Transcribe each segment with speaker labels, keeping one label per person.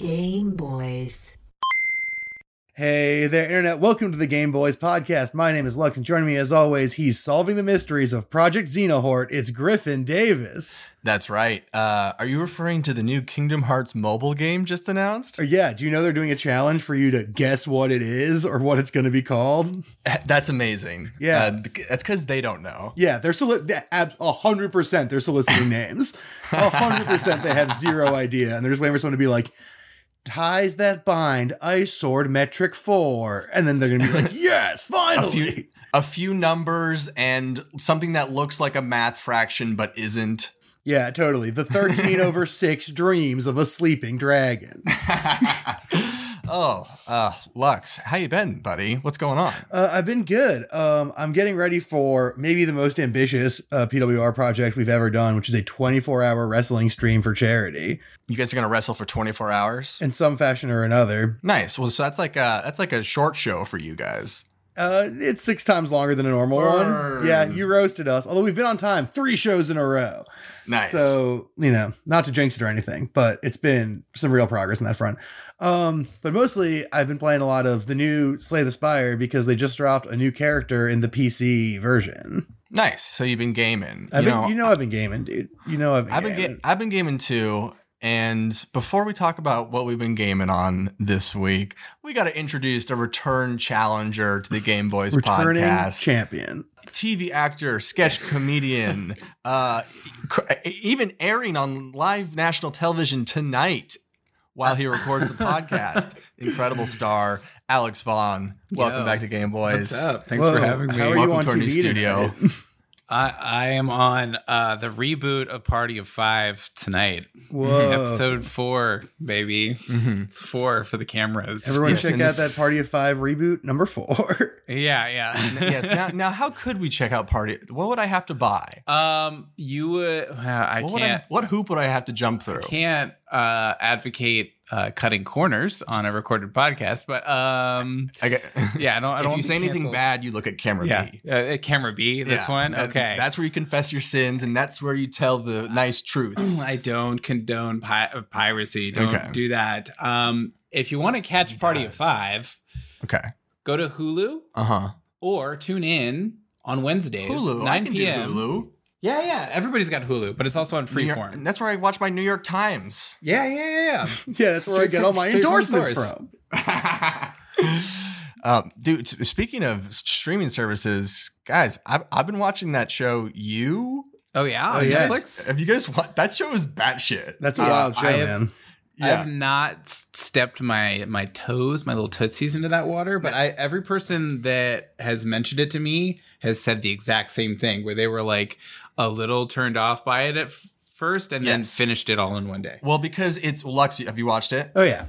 Speaker 1: Game Boys.
Speaker 2: Hey there, Internet. Welcome to the Game Boys podcast. My name is Lux, and joining me as always, he's solving the mysteries of Project Xehanort. It's Griffin Davis.
Speaker 3: That's right. Uh, are you referring to the new Kingdom Hearts mobile game just announced?
Speaker 2: Or yeah, do you know they're doing a challenge for you to guess what it is or what it's going to be called?
Speaker 3: That's amazing.
Speaker 2: Yeah.
Speaker 3: Uh, that's because they don't know.
Speaker 2: Yeah, they're soli- a hundred percent they're soliciting names. A hundred percent they have zero idea, and they're just waiting for someone to be like, ties that bind, ice sword metric four, and then they're gonna be like, yes,
Speaker 3: A
Speaker 2: finally.
Speaker 3: few, a few numbers and something that looks like a math fraction but isn't.
Speaker 2: Yeah, totally. The 13 over 6 dreams of a sleeping dragon.
Speaker 3: Oh, uh, Lux, how you been, buddy? What's going on?
Speaker 2: Uh, I've been good. Um, I'm getting ready for maybe the most ambitious uh, PWR project we've ever done, which is a 24 hour wrestling stream for charity
Speaker 3: You guys are gonna wrestle for 24 hours?
Speaker 2: in some fashion or another.
Speaker 3: Nice. Well, so that's like a that's like a short show for you guys.
Speaker 2: Uh, it's six times longer than a normal one. Yeah, you roasted us. Although we've been on time three shows in a row.
Speaker 3: Nice.
Speaker 2: So, you know, not to jinx it or anything, but it's been some real progress in that front. Um, but mostly I've been playing a lot of the new Slay the Spire because they just dropped a new character in the PC version.
Speaker 3: nice. So you've been gaming.
Speaker 2: I've
Speaker 3: you
Speaker 2: been,
Speaker 3: know,
Speaker 2: you know I've been gaming, dude. You know I've been
Speaker 3: I've been
Speaker 2: gaming.
Speaker 3: ga- I've been gaming too. And before we talk about what we've been gaming on this week, we got to introduce a return challenger to the Game Boys
Speaker 2: Returning
Speaker 3: podcast.
Speaker 2: champion.
Speaker 3: TV actor, sketch comedian, uh, cr- even airing on live national television tonight while he records the podcast. Incredible star Alex Vaughn. Welcome
Speaker 4: Yo,
Speaker 3: back to Game Boys.
Speaker 4: What's up? Thanks
Speaker 2: Whoa,
Speaker 4: for having me.
Speaker 2: how are you
Speaker 3: Welcome
Speaker 2: on
Speaker 3: to our new
Speaker 2: TV
Speaker 3: studio.
Speaker 2: tonight?
Speaker 4: I, I am on uh, the reboot of Party of Five tonight.
Speaker 2: Whoa.
Speaker 4: Episode four, baby. It's four for the cameras.
Speaker 2: Everyone
Speaker 3: Yes,
Speaker 2: check
Speaker 3: and
Speaker 2: out
Speaker 3: this-
Speaker 2: that Party of Five reboot number four.
Speaker 4: Yeah, yeah.
Speaker 3: yes. Now, now, how could we check out Party? What would I have to buy?
Speaker 4: um, you would. Uh, I
Speaker 3: What, would I,
Speaker 4: can't.
Speaker 3: what hoop would I have to jump through?
Speaker 4: I can't uh, advocate uh, cutting corners on a recorded podcast, but um,
Speaker 3: I get,
Speaker 4: yeah, I don't. I
Speaker 3: if
Speaker 4: don't
Speaker 3: you say anything bad, you look at camera
Speaker 4: Yeah,
Speaker 3: B.
Speaker 4: uh, camera B. This
Speaker 3: Yeah,
Speaker 4: one,
Speaker 3: that-
Speaker 4: okay.
Speaker 3: That's where you confess your sins, and that's where you tell the nice truths.
Speaker 4: I don't condone pi- uh, piracy. Don't
Speaker 3: Okay.
Speaker 4: do that. Um, if you want to catch Party of. Five,
Speaker 3: Okay.
Speaker 4: go to Hulu
Speaker 3: Uh huh.
Speaker 4: or tune in on Wednesdays,
Speaker 3: Hulu. I
Speaker 4: 9
Speaker 3: can do
Speaker 4: p.m.
Speaker 3: Hulu.
Speaker 4: Yeah, yeah. Everybody's got Hulu, but it's also on
Speaker 3: New York-
Speaker 4: Freeform.
Speaker 3: and that's where I watch my New York Times.
Speaker 4: Yeah, yeah, yeah, yeah.
Speaker 2: yeah, that's where I
Speaker 4: Straight
Speaker 2: get
Speaker 4: from-
Speaker 2: all my
Speaker 4: straight from
Speaker 2: endorsements
Speaker 4: source.
Speaker 2: from.
Speaker 3: um, dude, s- speaking of streaming services, guys, I've, I've been watching that show. You
Speaker 4: oh yeah,
Speaker 2: Oh,
Speaker 4: on
Speaker 2: yes.
Speaker 4: Netflix.
Speaker 3: have you guys? watched that show is batshit.
Speaker 2: That's a
Speaker 3: Uh,
Speaker 2: wild show,
Speaker 4: I have-
Speaker 2: man.
Speaker 4: I
Speaker 3: Yeah.
Speaker 4: have not s- stepped my my toes, my little tootsies into that water, but I every person that has mentioned it to me has said the exact same thing, where they were like a little turned off by it at f- first, and then finished it all in one day.
Speaker 3: Well, because it's Lux. Have you watched it?
Speaker 2: Oh yeah.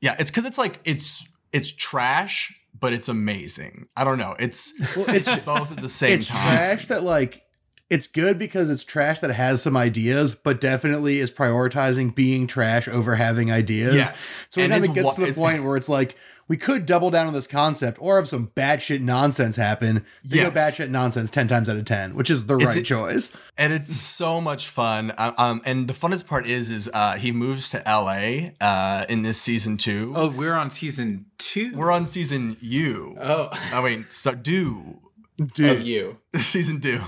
Speaker 3: Yeah, it's because it's like it's it's trash, but it's amazing. I don't know. It's
Speaker 2: Well, it's
Speaker 3: both at the same time.
Speaker 2: it's
Speaker 3: time.
Speaker 2: trash that like it's good because it's trash that has some ideas, but definitely is prioritizing being trash over having ideas.
Speaker 3: Yes.
Speaker 2: So it
Speaker 3: And
Speaker 2: kind of gets to the point where it's like we could double down on this concept or have some batshit nonsense happen. They
Speaker 3: Yes.
Speaker 2: go batshit nonsense ten times out of ten, which is the
Speaker 3: It's
Speaker 2: right
Speaker 3: a-
Speaker 2: choice.
Speaker 3: and it's so much fun. Um, and the funnest part is, is uh, he moves to LA uh, in this season two.
Speaker 4: Oh, we're on season two.
Speaker 3: We're on season you.
Speaker 4: oh,
Speaker 3: I mean, so do
Speaker 2: Dude,
Speaker 4: of you.
Speaker 3: season do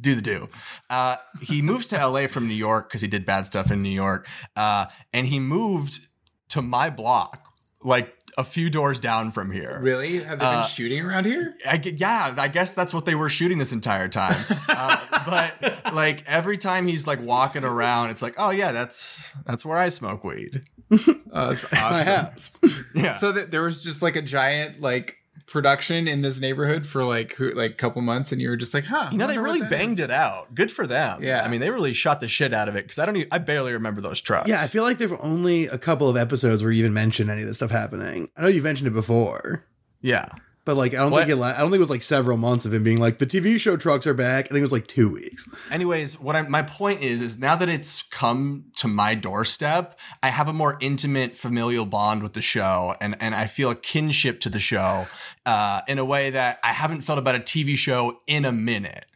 Speaker 3: do the do uh he moves to la from new york because he did bad stuff in new york uh and he moved to my block like a few doors down from here
Speaker 4: Really? Have they
Speaker 3: Uh,
Speaker 4: been shooting around here?
Speaker 3: I, yeah, I guess that's what they were shooting this entire time. Uh, but like every time he's like walking around, it's like, oh yeah, that's that's where I smoke weed.
Speaker 4: Oh, that's awesome.
Speaker 3: Yeah,
Speaker 4: So that there was just like a giant like production in this neighborhood for like who, like a couple months, and you were just like, huh?
Speaker 3: you know they really banged it out. Good for them.
Speaker 4: Yeah.
Speaker 3: I mean they really shot the shit out of it because I don't, even, I barely remember those trucks.
Speaker 2: Yeah, I feel like there's only a couple of episodes where you even mention any of this stuff happening. I know you've mentioned it before.
Speaker 3: yeah.
Speaker 2: But like I don't
Speaker 3: What?
Speaker 2: think it. La- I don't think it was like several months of him being like the TV show trucks are back. I think it was like two weeks.
Speaker 3: Anyways, what I my point is is now that it's come to my doorstep, I have a more intimate familial bond with the show, and and I feel a kinship to the show uh, in a way that I haven't felt about a TV show in a minute.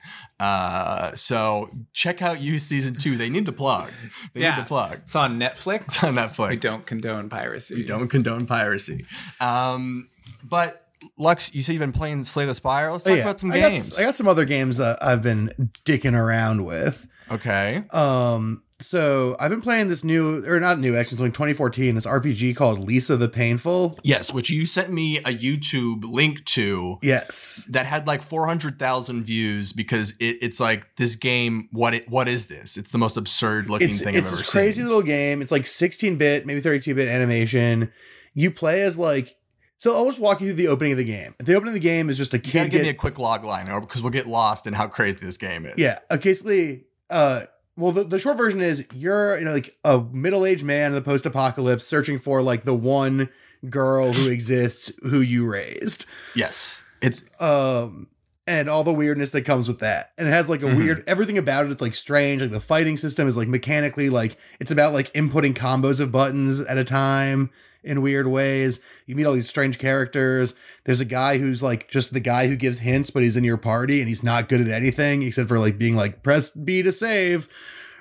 Speaker 3: Uh, so check out you season two. They need the plug. They
Speaker 4: Yeah.
Speaker 3: need the plug.
Speaker 4: It's on Netflix. It's
Speaker 3: on Netflix.
Speaker 4: We don't condone piracy.
Speaker 3: We don't condone piracy. Um, but Lux, you said you've been playing Slay the Spire. Let's
Speaker 2: Oh,
Speaker 3: talk
Speaker 2: yeah.
Speaker 3: about some
Speaker 2: I got,
Speaker 3: games.
Speaker 2: s- I got some other games uh, I've been dicking around with.
Speaker 3: okay.
Speaker 2: Um, so I've been playing this new, or not new, actually, it's like 2014. This RPG called Lisa the Painful.
Speaker 3: Yes, which you sent me a YouTube link to.
Speaker 2: Yes,
Speaker 3: that had like 400,000 views because it, it's like this game what it what is this it's the most absurd looking
Speaker 2: it's
Speaker 3: thing
Speaker 2: it's
Speaker 3: I've ever
Speaker 2: this crazy little game. It's like 16 bit, maybe 32 bit animation. You play as like. So I'll just walk you through the opening of the game. The opening of the game is just a
Speaker 3: you
Speaker 2: kid.
Speaker 3: give
Speaker 2: get-
Speaker 3: me a quick log line or because we'll get lost in how crazy this game is
Speaker 2: Yeah, uh, basically, uh, well, the, the short version is you're you know like a middle aged man in the post apocalypse searching for like the one girl who exists who you raised,
Speaker 3: yes it's
Speaker 2: um, and all the weirdness that comes with that. And it has like a
Speaker 3: Mhm.
Speaker 2: weird everything about it. It's like strange. Like the fighting system is like mechanically like it's about like inputting combos of buttons at a time in weird ways. You meet all these strange characters. There's a guy who's like just the guy who gives hints, but he's in your party and he's not good at anything except for like being like press B to save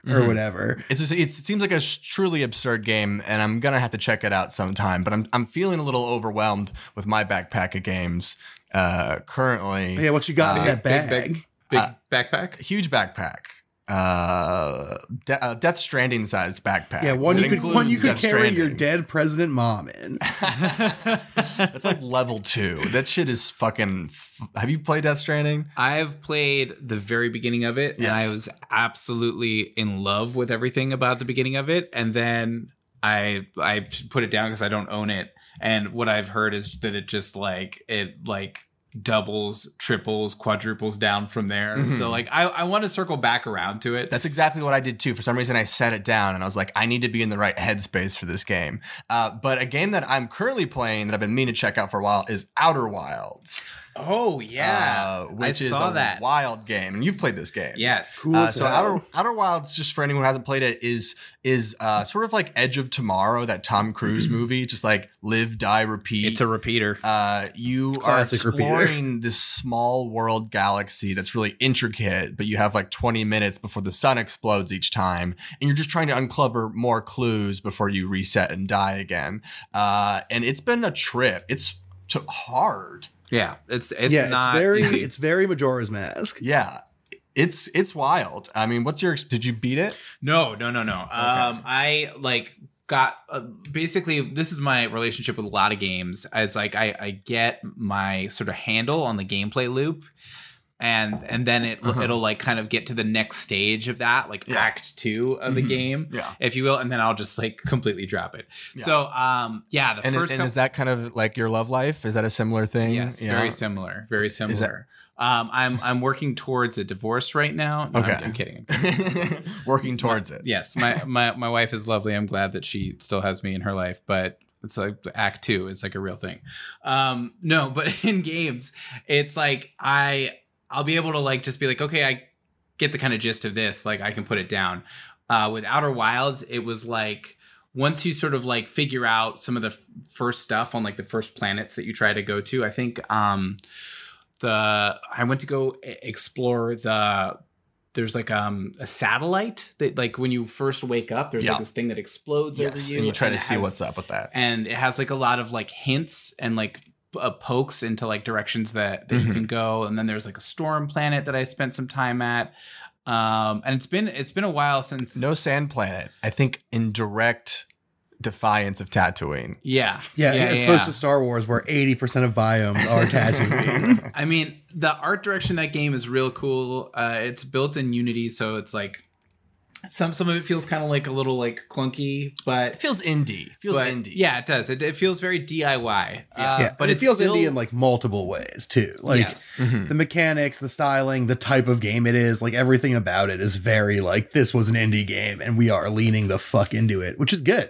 Speaker 2: or
Speaker 3: Mhm.
Speaker 2: whatever.
Speaker 3: it's, just, it's it seems like a truly absurd game and I'm gonna have to check it out sometime but I'm I'm feeling a little overwhelmed with my backpack of games uh currently
Speaker 2: Yeah, what you got in
Speaker 3: Uh,
Speaker 2: that
Speaker 4: big,
Speaker 2: bag?
Speaker 4: big, big
Speaker 3: Uh,
Speaker 4: backpack.
Speaker 3: huge backpack uh, de- uh Death Stranding sized backpack
Speaker 2: yeah, one you could one you could
Speaker 3: Death
Speaker 2: carry your dead president mom in.
Speaker 3: That's like level two. That shit is fucking. F- Have you played Death Stranding?
Speaker 4: I've played the very beginning of it, and I was absolutely in love with everything about the beginning of it. And then I I put it down because I don't own it. And what I've heard is that it just like it like doubles, triples, quadruples down from there.
Speaker 3: Mhm.
Speaker 4: So like I I want to circle back around to it.
Speaker 3: That's exactly what I did too. For some reason, I set it down and I was like, I need to be in the right headspace for this game. Uh, but a game that I'm currently playing that I've been meaning to check out for a while is Outer Wilds.
Speaker 4: Oh yeah,
Speaker 3: uh, which
Speaker 4: I
Speaker 3: is
Speaker 4: saw
Speaker 3: a
Speaker 4: that.
Speaker 3: wild game, and you've played this game.
Speaker 4: Yes.
Speaker 2: Cool
Speaker 3: Uh,
Speaker 2: as
Speaker 3: so
Speaker 2: hell.
Speaker 3: Outer Outer Wilds, just for anyone who hasn't played it, is is uh, sort of like Edge of Tomorrow, that Tom Cruise movie, just like live, die, repeat.
Speaker 4: It's a repeater.
Speaker 3: uh, you
Speaker 2: Classic
Speaker 3: are
Speaker 2: repeater.
Speaker 3: exploring this small world galaxy that's really intricate, but you have like 20 minutes before the sun explodes each time, and you're just trying to uncover more clues before you reset and die again. Uh, and it's been a trip. It's t- hard.
Speaker 4: Yeah, it's it's
Speaker 2: yeah,
Speaker 4: not
Speaker 2: it's very
Speaker 4: easy.
Speaker 2: it's very Majora's Mask.
Speaker 3: Yeah. It's it's wild. I mean, what's your did you beat it?
Speaker 4: No, no, no, no. Um, I like got uh, basically this is my relationship with a lot of games. As like I, I get my sort of handle on the gameplay loop, and and then it
Speaker 3: Uh-huh.
Speaker 4: it'll like kind of get to the next stage of that, like
Speaker 3: Yeah.
Speaker 4: Act Two of the
Speaker 3: Mhm.
Speaker 4: game,
Speaker 3: Yeah.
Speaker 4: if you will, and then I'll just like completely drop it.
Speaker 3: Yeah.
Speaker 4: So um, yeah, the
Speaker 3: And, is,
Speaker 4: first
Speaker 3: and
Speaker 4: couple-
Speaker 3: is that kind of like your love life? Is that a similar thing?
Speaker 4: Yes,
Speaker 3: Yeah.
Speaker 4: very similar. Very similar. um, I'm I'm working towards a divorce right now. No, I'm-
Speaker 3: Okay.
Speaker 4: I'm kidding.
Speaker 3: Working towards it.
Speaker 4: Yes, my, my my wife is lovely. I'm glad that she still has me in her life, but it's like act two It's like a real thing. Um, no, but in games, it's like I I'll be able to like just be like, okay, I get the kind of gist of this. Like I can put it down. Uh, with Outer Wilds, it was like once you sort of like figure out some of the f- first stuff on like the first planets that you try to go to. I think um the I went to go explore the there's like um a satellite that like when you first wake up there's
Speaker 3: Yeah.
Speaker 4: like this thing that explodes
Speaker 3: Yes.
Speaker 4: over you
Speaker 3: And you try to see
Speaker 4: has-
Speaker 3: what's up with that.
Speaker 4: and it has like a lot of like hints and like uh, pokes into like directions that, that you
Speaker 3: Mhm.
Speaker 4: can go and then there's like a storm planet that i spent some time at um and it's been it's been a while since
Speaker 3: No Sand Planet. I think in direct defiance of Tatooine.
Speaker 2: Yeah,
Speaker 4: yeah yeah,
Speaker 2: as
Speaker 4: yeah.
Speaker 2: opposed to Star Wars, where eighty percent of biomes are Tatooine.
Speaker 4: I mean, the art direction of that game is real cool. Uh, it's built in Unity, so it's like some some of it feels kind of like a little like clunky, but
Speaker 3: It feels indie. Feels
Speaker 4: but
Speaker 3: indie.
Speaker 4: Yeah, it does. It, it feels very DIY. Uh,
Speaker 2: yeah,
Speaker 4: but
Speaker 2: it feels
Speaker 4: still,
Speaker 2: indie in like multiple ways too. Like
Speaker 4: yes.
Speaker 3: Mhm.
Speaker 2: the mechanics, the styling, the type of game it is, like everything about it is very like this was an indie game, and we are leaning the fuck into it, which is good.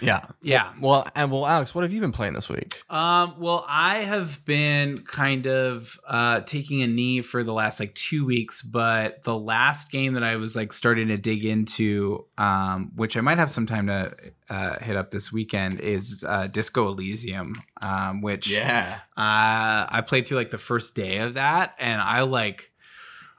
Speaker 3: Yeah.
Speaker 4: Yeah.
Speaker 3: Well, and well, Alex, what have you been playing this week?
Speaker 4: Um, well, I have been kind of uh, taking a knee for the last like two weeks, but the last game that I was like starting to dig into, um, which I might have some time to uh, hit up this weekend, is uh, Disco Elysium, um, which
Speaker 3: Yeah.
Speaker 4: uh, I played through like the first day of that, and I like,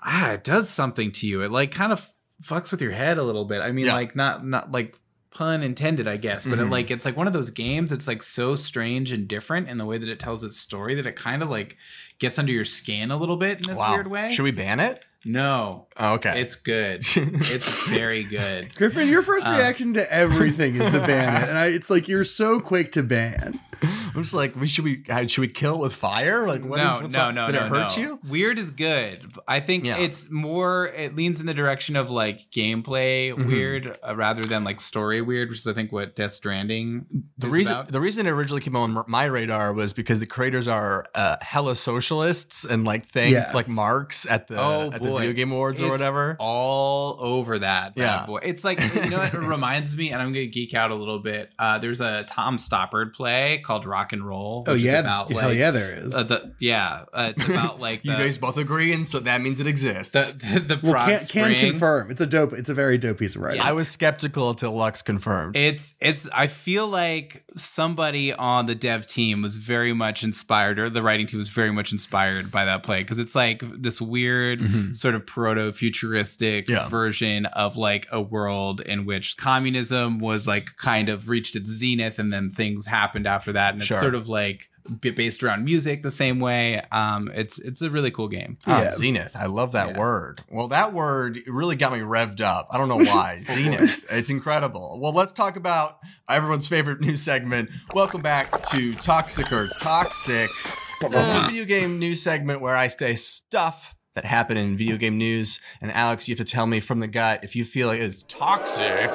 Speaker 4: ah, it does something to you. It like kind of fucks with your head a little bit. I mean,
Speaker 3: Yeah.
Speaker 4: like not not like pun intended, I guess, but it
Speaker 3: Mhm.
Speaker 4: like it's like one of those games. It's like so strange and different in the way that it tells its story that it kind of like gets under your skin a little bit in this
Speaker 3: Wow.
Speaker 4: weird way.
Speaker 3: Should we ban it?
Speaker 4: No,
Speaker 3: Oh, okay.
Speaker 4: it's good. it's very good.
Speaker 2: Griffin, your first
Speaker 4: Uh.
Speaker 2: reaction to everything is to ban it, and I, it's like you're so quick to ban.
Speaker 3: I'm just like, we should we uh, should we kill it with fire? Like, what is
Speaker 4: no,
Speaker 3: what's
Speaker 4: no,
Speaker 3: wrong?
Speaker 4: no,
Speaker 3: Did
Speaker 4: no,
Speaker 3: it hurt
Speaker 4: no.
Speaker 3: you?
Speaker 4: Weird is good. I think
Speaker 3: Yeah.
Speaker 4: it's more. It leans in the direction of like gameplay
Speaker 3: Mhm.
Speaker 4: weird uh, rather than like story weird, which is I think what Death Stranding
Speaker 3: The
Speaker 4: is
Speaker 3: reason
Speaker 4: about.
Speaker 3: the reason it originally came on my radar was because the creators are uh, hella socialists and like thanked
Speaker 2: Yeah.
Speaker 3: like Marx at the
Speaker 4: Oh,
Speaker 3: at the
Speaker 4: boy.
Speaker 3: video game awards or whatever.
Speaker 4: all over that.
Speaker 3: Yeah.
Speaker 4: boy. It's like you know what it reminds me, and I'm gonna geek out a little bit. Uh, there's a Tom Stoppard play called Rock and Roll.
Speaker 2: Oh yeah,
Speaker 4: about
Speaker 2: hell yeah, there is.
Speaker 4: Uh, the, yeah, uh, it's about like
Speaker 3: you
Speaker 4: the,
Speaker 3: guys both agree, and so that means it exists.
Speaker 4: the the, the
Speaker 2: well, can, can confirm. It's a dope. It's a very dope piece of writing.
Speaker 3: I was skeptical until Lux confirmed.
Speaker 4: It's it's I feel like somebody on the dev team was very much inspired or the writing team was very much inspired by that play because it's like this weird
Speaker 3: Mhm.
Speaker 4: Sort of proto futuristic
Speaker 3: Yeah.
Speaker 4: version of like a world in which communism was like kind of reached its zenith and then things happened after that and
Speaker 3: Sure.
Speaker 4: it's sort of like based around music the same way um it's it's a really cool game
Speaker 3: Ah,
Speaker 2: Yeah.
Speaker 3: Zenith. I love that
Speaker 4: Yeah.
Speaker 3: word. Well, that word really got me revved up. I don't know why. Zenith. It's incredible. Well, let's talk about everyone's favorite news segment. Welcome back to Toxic or Toxic, the video game news segment where I say stuff that happened in video game news. And Alex, you have to tell me from the gut if you feel like it's toxic,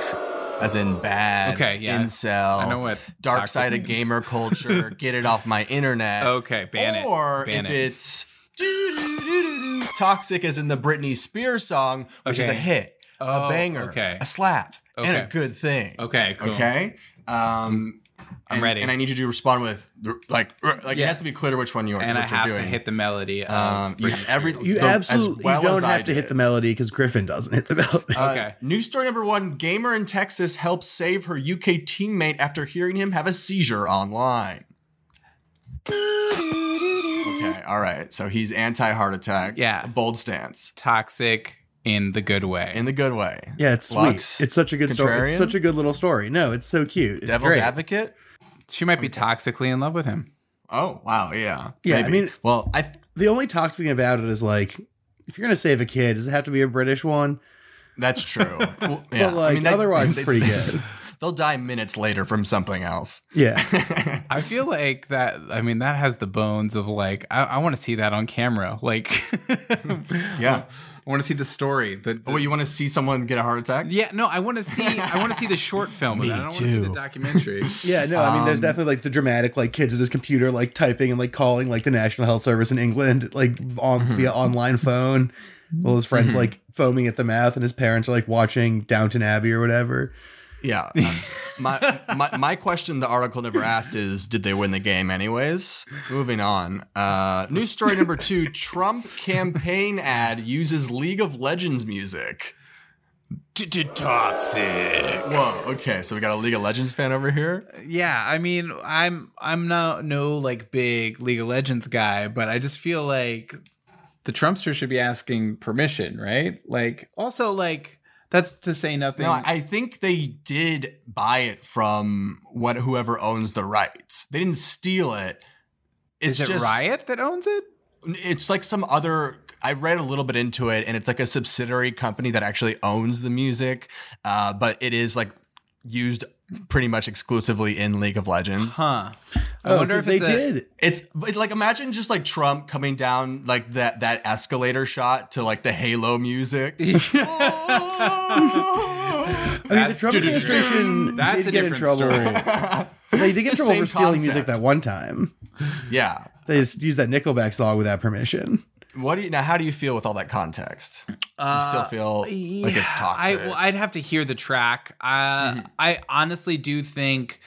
Speaker 3: as in bad,
Speaker 4: Okay, yeah.
Speaker 3: incel,
Speaker 4: I know what
Speaker 3: dark side of gamer culture, get it off my internet
Speaker 4: okay ban it
Speaker 3: or if
Speaker 4: it
Speaker 3: it's toxic as in the Britney Spears song, which is a hit,
Speaker 4: Oh,
Speaker 3: a banger,
Speaker 4: okay.
Speaker 3: a slap, and a good thing.
Speaker 4: okay cool
Speaker 3: Okay. Um,
Speaker 4: I'm
Speaker 3: and-
Speaker 4: ready.
Speaker 3: and I need you to respond with like like it has to be clear which one you are.
Speaker 4: and I
Speaker 3: what you're
Speaker 4: have to hit the melody
Speaker 3: Um, you, every
Speaker 2: you
Speaker 3: the-
Speaker 2: absolutely
Speaker 3: well
Speaker 2: you don't
Speaker 3: I
Speaker 2: have to hit the melody because Griffin doesn't hit the melody.
Speaker 3: Uh,
Speaker 4: Okay.
Speaker 3: News story number one: Gamer in Texas helps save her UK teammate after hearing him have a seizure online. Okay, all right. So he's anti heart attack.
Speaker 4: Yeah.
Speaker 3: A bold stance
Speaker 4: toxic in the good way.
Speaker 3: in the good way.
Speaker 2: yeah, it's sweet. It's such a good story. It's such a good little story. No, it's so cute. It's
Speaker 3: Devil's
Speaker 2: great.
Speaker 3: advocate.
Speaker 4: She might be toxically in love with him.
Speaker 3: Oh wow, yeah,
Speaker 2: Yeah, I mean-
Speaker 3: well, I th-
Speaker 2: The only toxic thing about it is like, if you're gonna save a kid, does it have to be a British one?
Speaker 3: that's true. Well, yeah,
Speaker 2: But like,
Speaker 3: I mean, that-
Speaker 2: otherwise,
Speaker 3: they-
Speaker 2: it's pretty good.
Speaker 3: They'll die minutes later from something else.
Speaker 2: Yeah.
Speaker 4: I feel like that. I mean, that has the bones of like I, I want to see that on camera. Like,
Speaker 3: Yeah.
Speaker 4: I want to see the story. The, the-
Speaker 3: Oh, you want to see someone get a heart attack?
Speaker 4: yeah, no, I want to see. I want to see the short film. Of
Speaker 3: Me
Speaker 4: that. I don't want to see
Speaker 3: too.
Speaker 4: the documentary.
Speaker 2: Yeah, no, I mean, there's
Speaker 3: Um,
Speaker 2: definitely like the dramatic, like kids at his computer, like typing and like calling like the National Health Service in England, like on
Speaker 3: Mm-hmm.
Speaker 2: via online phone. While his friends like foaming at the mouth, and his parents are like watching Downton Abbey or whatever.
Speaker 3: Yeah. Um, my, my my question the article never asked is did they win the game anyways? Moving on. Uh, news story number two: Trump campaign ad uses League of Legends music.
Speaker 4: Toxic.
Speaker 3: Whoa. Okay, so we got a League of Legends fan over here.
Speaker 4: Yeah, I mean, I'm I'm not no like big League of Legends guy, but I just feel like the Trumpster should be asking permission, right? Like, also like that's to say nothing.
Speaker 3: No, I think they did buy it from what whoever owns the rights. They didn't steal it. It's
Speaker 4: Is it
Speaker 3: just,
Speaker 4: Riot that owns it?
Speaker 3: It's like some other. I read a little bit into it, and it's like a subsidiary company that actually owns the music, uh, but it is like used pretty much exclusively in League of Legends.
Speaker 4: Huh. I
Speaker 2: Oh,
Speaker 4: wonder if
Speaker 2: they
Speaker 4: it's a-
Speaker 2: did.
Speaker 3: It's but like imagine just like Trump coming down like that that escalator shot to like the Halo music.
Speaker 2: I mean, the Trump administration
Speaker 4: That's
Speaker 2: did
Speaker 4: a
Speaker 2: get in
Speaker 4: different
Speaker 2: trouble. They did get in trouble for stealing
Speaker 3: concept.
Speaker 2: music that one time.
Speaker 3: yeah.
Speaker 2: They just used that Nickelback song without permission.
Speaker 3: What do you now? How do you feel with all that context? you still feel like it's toxic.
Speaker 4: I, well, I'd have to hear the track. Uh, I honestly do think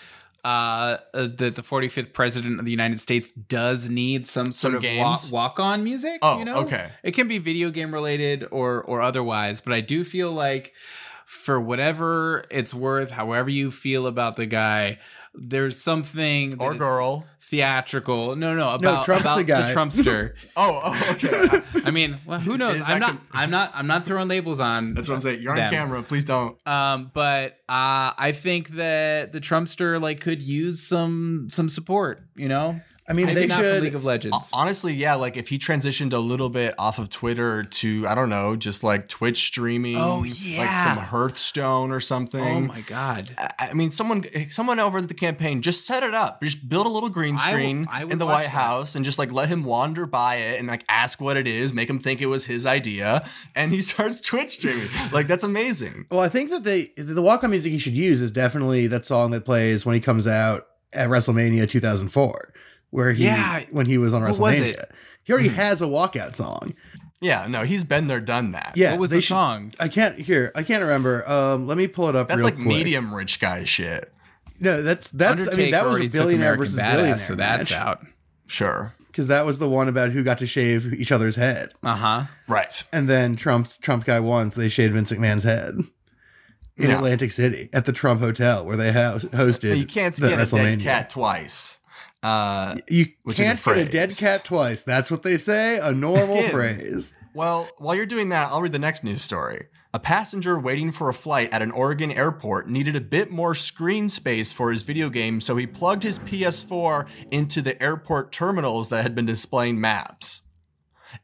Speaker 4: uh, uh, that the 45th president of the United States does need some sort
Speaker 3: Some
Speaker 4: of
Speaker 3: games?
Speaker 4: walk on music.
Speaker 3: Oh,
Speaker 4: you know?
Speaker 3: okay.
Speaker 4: It can be video game related or or otherwise, but I do feel like for whatever it's worth, however you feel about the guy, there's something
Speaker 3: or
Speaker 4: is
Speaker 3: girl.
Speaker 4: Theatrical. No, no, about,
Speaker 2: Trump's
Speaker 4: about
Speaker 2: the guy.
Speaker 4: the Trumpster.
Speaker 3: Oh, oh, okay.
Speaker 4: I mean, well, who knows? I'm not. I'm not. I'm not throwing labels on.
Speaker 3: That's what I'm saying. You're on
Speaker 4: them.
Speaker 3: camera. Please don't.
Speaker 4: Um, but uh, I think that the Trumpster like could use some some support. You know,
Speaker 2: I mean,
Speaker 4: maybe
Speaker 2: they
Speaker 4: not from
Speaker 2: should.
Speaker 4: League of Legends.
Speaker 3: Honestly, yeah, like if he transitioned a little bit off of Twitter to I don't know, just like Twitch streaming,
Speaker 4: Oh, yeah, like
Speaker 3: some Hearthstone or something.
Speaker 4: oh my god!
Speaker 3: I I mean, someone, someone over at the campaign, just set it up. Just build a little green screen
Speaker 4: I would
Speaker 3: in the White
Speaker 4: that.
Speaker 3: House, and just like let him wander by it and like ask what it is, make him think it was his idea, and he starts Twitch streaming. like that's amazing.
Speaker 2: Well, I think that they the walk on music he should use is definitely that song that plays when he comes out at WrestleMania 2004, where he
Speaker 4: Yeah.
Speaker 2: when he was on
Speaker 4: What
Speaker 2: WrestleMania.
Speaker 4: was it?
Speaker 2: He already has a walkout song.
Speaker 3: Yeah, no, he's been there, done that.
Speaker 2: Yeah,
Speaker 4: what was the
Speaker 2: should-
Speaker 4: song?
Speaker 2: I can't hear. I can't remember. Um, let me pull it up.
Speaker 3: that's
Speaker 2: real
Speaker 3: like
Speaker 2: quick.
Speaker 3: medium rich guy shit.
Speaker 2: No, that's that's.
Speaker 4: Undertaker
Speaker 2: I mean, that was a billionaire versus
Speaker 4: Badass,
Speaker 2: billionaire
Speaker 4: so that's
Speaker 2: match.
Speaker 4: out.
Speaker 3: Sure,
Speaker 2: because that was the one about who got to shave each other's head,
Speaker 4: Uh huh.
Speaker 3: right.
Speaker 2: and then Trump's Trump guy won, so they shaved Vince McMahon's head in
Speaker 3: Yeah.
Speaker 2: Atlantic City at the Trump Hotel where they ho- hosted.
Speaker 3: You can't
Speaker 2: the
Speaker 3: skin a dead
Speaker 2: WrestleMania.
Speaker 3: cat twice. Uh,
Speaker 2: You
Speaker 3: is a
Speaker 2: can't get a dead cat twice. That's what they say. A normal
Speaker 3: Skin.
Speaker 2: phrase.
Speaker 3: Well, while you're doing that, I'll read the next news story. A passenger waiting for a flight at an Oregon airport needed a bit more screen space for his video game, so he plugged his PS4 into the airport terminals that had been displaying maps.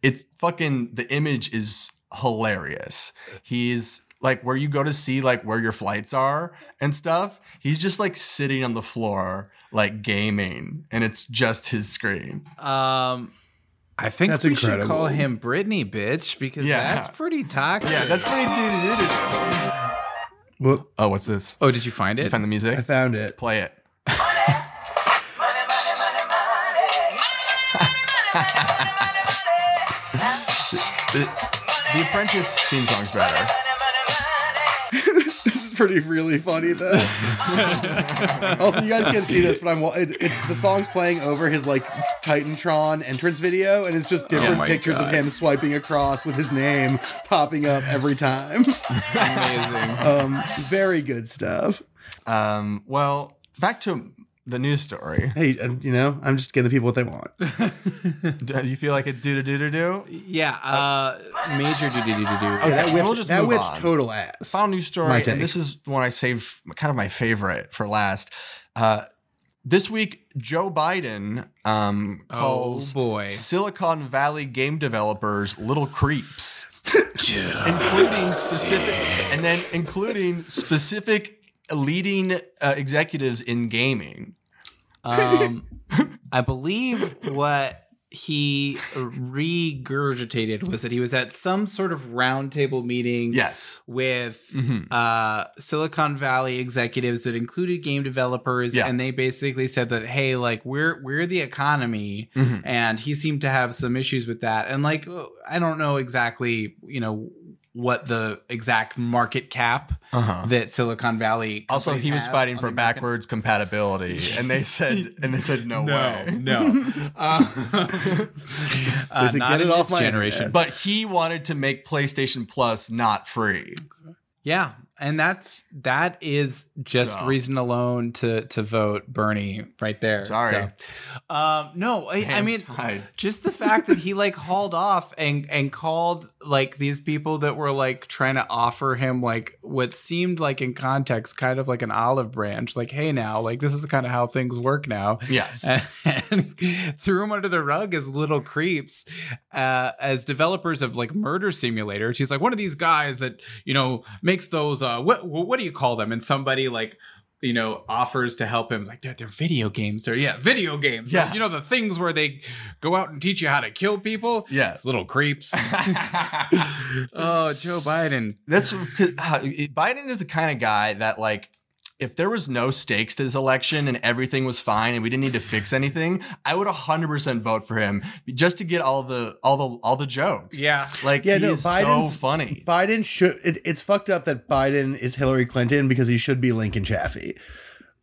Speaker 3: It's fucking, the image is hilarious. He's like where you go to see like where your flights are and stuff. He's just like sitting on the floor, like gaming, and it's just his screen.
Speaker 4: Um, I think
Speaker 2: That's
Speaker 4: we should call him Britney, bitch, because
Speaker 3: Yeah.
Speaker 4: that's pretty toxic.
Speaker 3: Yeah, that's pretty dude.
Speaker 2: Well,
Speaker 3: Oh, what's this?
Speaker 4: Oh, did you find it?
Speaker 3: You find the music?
Speaker 2: I found it.
Speaker 3: Play it. the, the Apprentice theme song's better.
Speaker 2: This is pretty really funny though. also, you guys can't see this, but I'm wa- it, it, the song's playing over his like Titantron entrance video, and it's just different
Speaker 4: Oh
Speaker 2: pictures
Speaker 4: God.
Speaker 2: of him swiping across with his name popping up every time.
Speaker 4: Amazing.
Speaker 2: um, very good stuff.
Speaker 3: Um, well, back to the news story.
Speaker 2: Hey, uh, you know, I'm just giving the people what they want.
Speaker 3: Do you feel like it's do do do do?
Speaker 4: Yeah, uh, major do do do do do.
Speaker 3: Okay,
Speaker 2: that whips,
Speaker 3: we'll just
Speaker 2: that
Speaker 3: move
Speaker 2: whips
Speaker 3: on.
Speaker 2: total ass.
Speaker 3: Final news story, and this is one I saved, kind of my favorite for last. Uh, this week, Joe Biden um, calls
Speaker 4: boy.
Speaker 3: Silicon Valley game developers little creeps, including specific, and then including specific leading uh, executives in gaming.
Speaker 4: Um, I believe what he regurgitated was that he was at some sort of roundtable meeting
Speaker 3: Yes.
Speaker 4: with
Speaker 3: Mhm.
Speaker 4: uh, Silicon Valley executives that included game developers,
Speaker 3: Yeah.
Speaker 4: and they basically said that, hey, like we're we're the economy,
Speaker 3: Mhm.
Speaker 4: and he seemed to have some issues with that, and like I don't know exactly, you know. What the exact market cap
Speaker 3: Uh-huh.
Speaker 4: that Silicon Valley
Speaker 3: Also, he was fighting for
Speaker 4: the American-
Speaker 3: backwards compatibility, and they said, and they said, no, way.
Speaker 4: no. Uh, uh,
Speaker 2: said,
Speaker 4: not
Speaker 2: "Get it off my
Speaker 4: generation.
Speaker 2: internet."
Speaker 3: But he wanted to make PlayStation Plus not free.
Speaker 4: Yeah, and that's that is just
Speaker 3: So.
Speaker 4: reason alone to to vote Bernie right there.
Speaker 3: Sorry.
Speaker 4: So, um, no, I, I mean.
Speaker 3: tied.
Speaker 4: Just the fact that he like hauled off and and called like these people that were like trying to offer him like what seemed like in context kind of like an olive branch like hey now like this is kind of how things work now
Speaker 3: Yes.
Speaker 4: and threw them under the rug as little creeps uh, as developers of like murder simulators he's like one of these guys that you know makes those uh what what do you call them? And somebody like you know offers to help him like they're, they're video games. They're yeah video games.
Speaker 3: Yeah.
Speaker 4: you know the things where they go out and teach you how to kill people?
Speaker 3: Yes.
Speaker 4: Little creeps. Oh joe biden.
Speaker 3: That's uh, Biden is the kind of guy that like if there was no stakes to this election and everything was fine and we didn't need to fix anything, I would 100% vote for him just to get all the all the all the jokes.
Speaker 4: Yeah.
Speaker 3: Like
Speaker 2: Yeah,
Speaker 3: yeah,
Speaker 2: no, Biden's-
Speaker 3: so funny.
Speaker 2: Biden should. It, it's fucked up that Biden is Hillary Clinton because he should be Lincoln Chafee.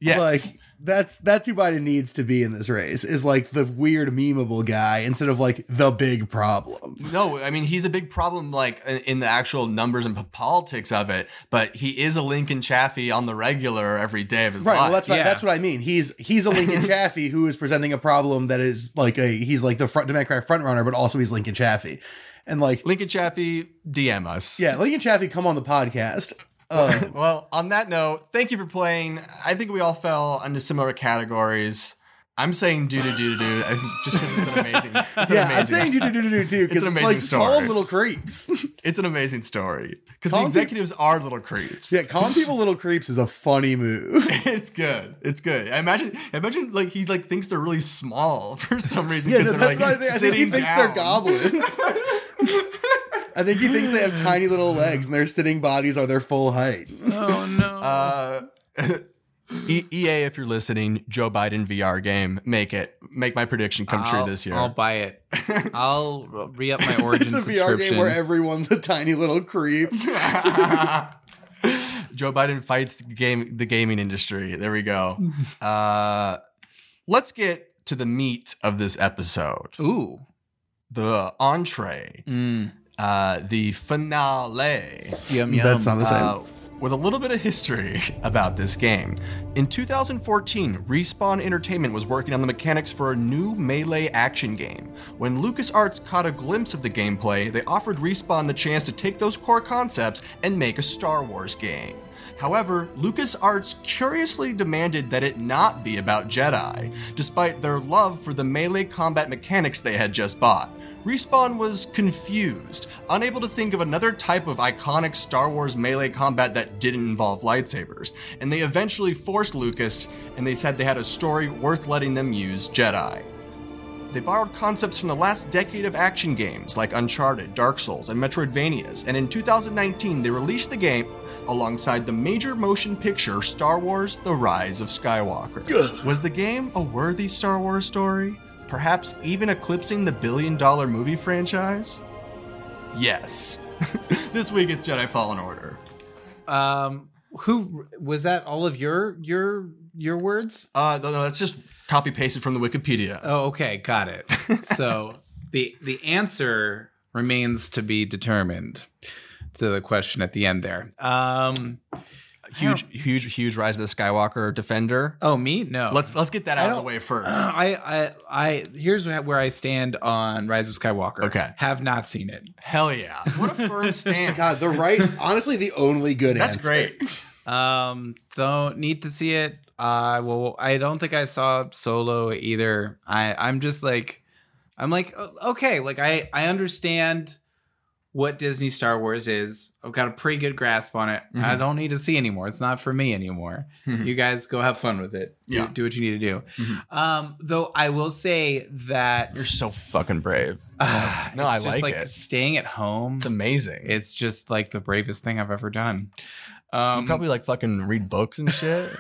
Speaker 3: Yes.
Speaker 2: Like that's that's who Biden needs to be in this race is like the weird memeable guy instead of like the big problem.
Speaker 3: No, I mean he's a big problem, like in- in the actual numbers and politics of it. But he is a Lincoln Chafee on the regular every day of his
Speaker 2: Right.
Speaker 3: life.
Speaker 2: Well, that's what,
Speaker 4: Yeah.
Speaker 2: that's what I mean. He's he's a Lincoln Chafee who is presenting a problem that is like a he's like the front Democratic front runner, but also he's Lincoln Chafee, and like
Speaker 3: Lincoln Chafee, DM us.
Speaker 2: yeah, Lincoln Chafee, come on the podcast. Uh,
Speaker 3: Well, on that note, thank you for playing. I think we all fell into similar categories. I'm saying do do do do I think just because it's an amazing. It's an
Speaker 2: yeah, I'm
Speaker 3: amazing
Speaker 2: saying do do do do do too because
Speaker 3: an amazing
Speaker 2: like call
Speaker 3: story.
Speaker 2: them little creeps.
Speaker 3: It's an amazing story because the
Speaker 2: Call 'em
Speaker 3: executives are little creeps.
Speaker 2: yeah, calling people little creeps is a funny move.
Speaker 3: it's good. It's good. I imagine. Imagine like he like thinks they're really small for some reason.
Speaker 2: Yeah,
Speaker 3: 'cause
Speaker 2: no,
Speaker 3: they're,
Speaker 2: that's
Speaker 3: like,
Speaker 2: why I think, I think he
Speaker 3: sitting
Speaker 2: thinks they're
Speaker 3: down.
Speaker 2: goblins. I think he thinks they have tiny little legs and their sitting bodies are their full height.
Speaker 4: Oh no.
Speaker 3: Uh, E- EA, if you're listening, Joe Biden VR game, make it. Make my prediction come
Speaker 4: I'll,
Speaker 3: true this year.
Speaker 4: I'll buy it. I'll re up my Origin
Speaker 2: it's a VR
Speaker 4: subscription.
Speaker 2: game where everyone's a tiny little creep.
Speaker 3: Joe Biden fights the game the gaming industry. There we go. Uh, let's get to the meat of this episode.
Speaker 4: Ooh.
Speaker 3: The entree,
Speaker 4: Mm.
Speaker 3: uh, the finale.
Speaker 4: Yum yum.
Speaker 2: That's not the same.
Speaker 3: Uh, with a little bit of history about this game. In 2014, Respawn Entertainment was working on the mechanics for a new melee action game. When LucasArts caught a glimpse of the gameplay, they offered Respawn the chance to take those core concepts and make a Star Wars game. However, LucasArts curiously demanded that it not be about Jedi, despite their love for the melee combat mechanics they had just bought. Respawn was confused, unable to think of another type of iconic Star Wars melee combat that didn't involve lightsabers, and they eventually forced Lucas, and they said they had a story worth letting them use Jedi. They borrowed concepts from the last decade of action games like Uncharted, Dark Souls, and Metroidvanias, and in 2019 they released the game alongside the major motion picture Star Wars The Rise of Skywalker. Was the game a worthy Star Wars story? Perhaps even eclipsing the billion dollar movie franchise? Yes. this week it's Jedi Fallen Order.
Speaker 4: Um, who was that? All of your your your words?
Speaker 3: Uh, no, no, that's just copy pasted from the Wikipedia.
Speaker 4: Oh, okay, got it. so the the answer remains to be determined to the question at the end there. Um,
Speaker 3: huge, huge, huge Rise of the Skywalker defender.
Speaker 4: oh, me? No.
Speaker 3: Let's let's get that out of the way first.
Speaker 4: I, I, I. Here's where I stand on Rise of Skywalker.
Speaker 3: Okay.
Speaker 4: have not seen it.
Speaker 3: Hell yeah! What a firm stance.
Speaker 2: God, the right, honestly, the only good
Speaker 3: That's
Speaker 2: answer.
Speaker 3: great.
Speaker 4: Um, don't need to see it. Uh, well, I don't think I saw Solo either. I, I'm just like, I'm like, okay, like I, I understand what Disney Star Wars is. I've got a pretty good grasp on it. I don't need to see anymore. It's not for me anymore. You guys go have fun with it. Do,
Speaker 3: Yeah.
Speaker 4: do what you need to do. Um, though I will say that
Speaker 3: You're so fucking brave.
Speaker 4: uh,
Speaker 3: No,
Speaker 4: it's
Speaker 3: I
Speaker 4: just
Speaker 3: like
Speaker 4: like
Speaker 3: it.
Speaker 4: staying at home.
Speaker 3: It's amazing.
Speaker 4: It's just like the bravest thing I've ever done. Um,
Speaker 3: you probably like fucking read books and shit.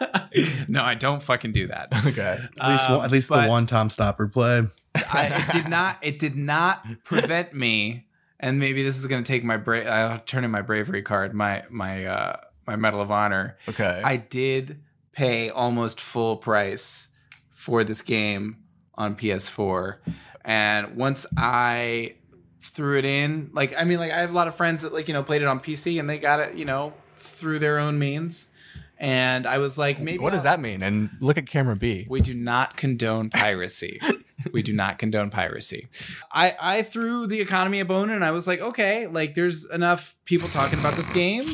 Speaker 4: no, I don't fucking do that.
Speaker 3: okay.
Speaker 2: At least,
Speaker 4: Um,
Speaker 2: one, at least the one Tom Stoppard play.
Speaker 4: I, it did not. It did not prevent me. And maybe this is going to take my bra- I'll turn in my bravery card, my my uh, my medal of honor.
Speaker 3: Okay.
Speaker 4: I did pay almost full price for this game on PS4, and once I threw it in, like I mean, like I have a lot of friends that like you know played it on PC and they got it you know through their own means, and I was like, maybe
Speaker 3: what does
Speaker 4: I'll-
Speaker 3: that mean? And look at camera B.
Speaker 4: we do not condone piracy. we do not condone piracy. I I threw the economy a bone and I was like, okay, like there's enough people talking about this game.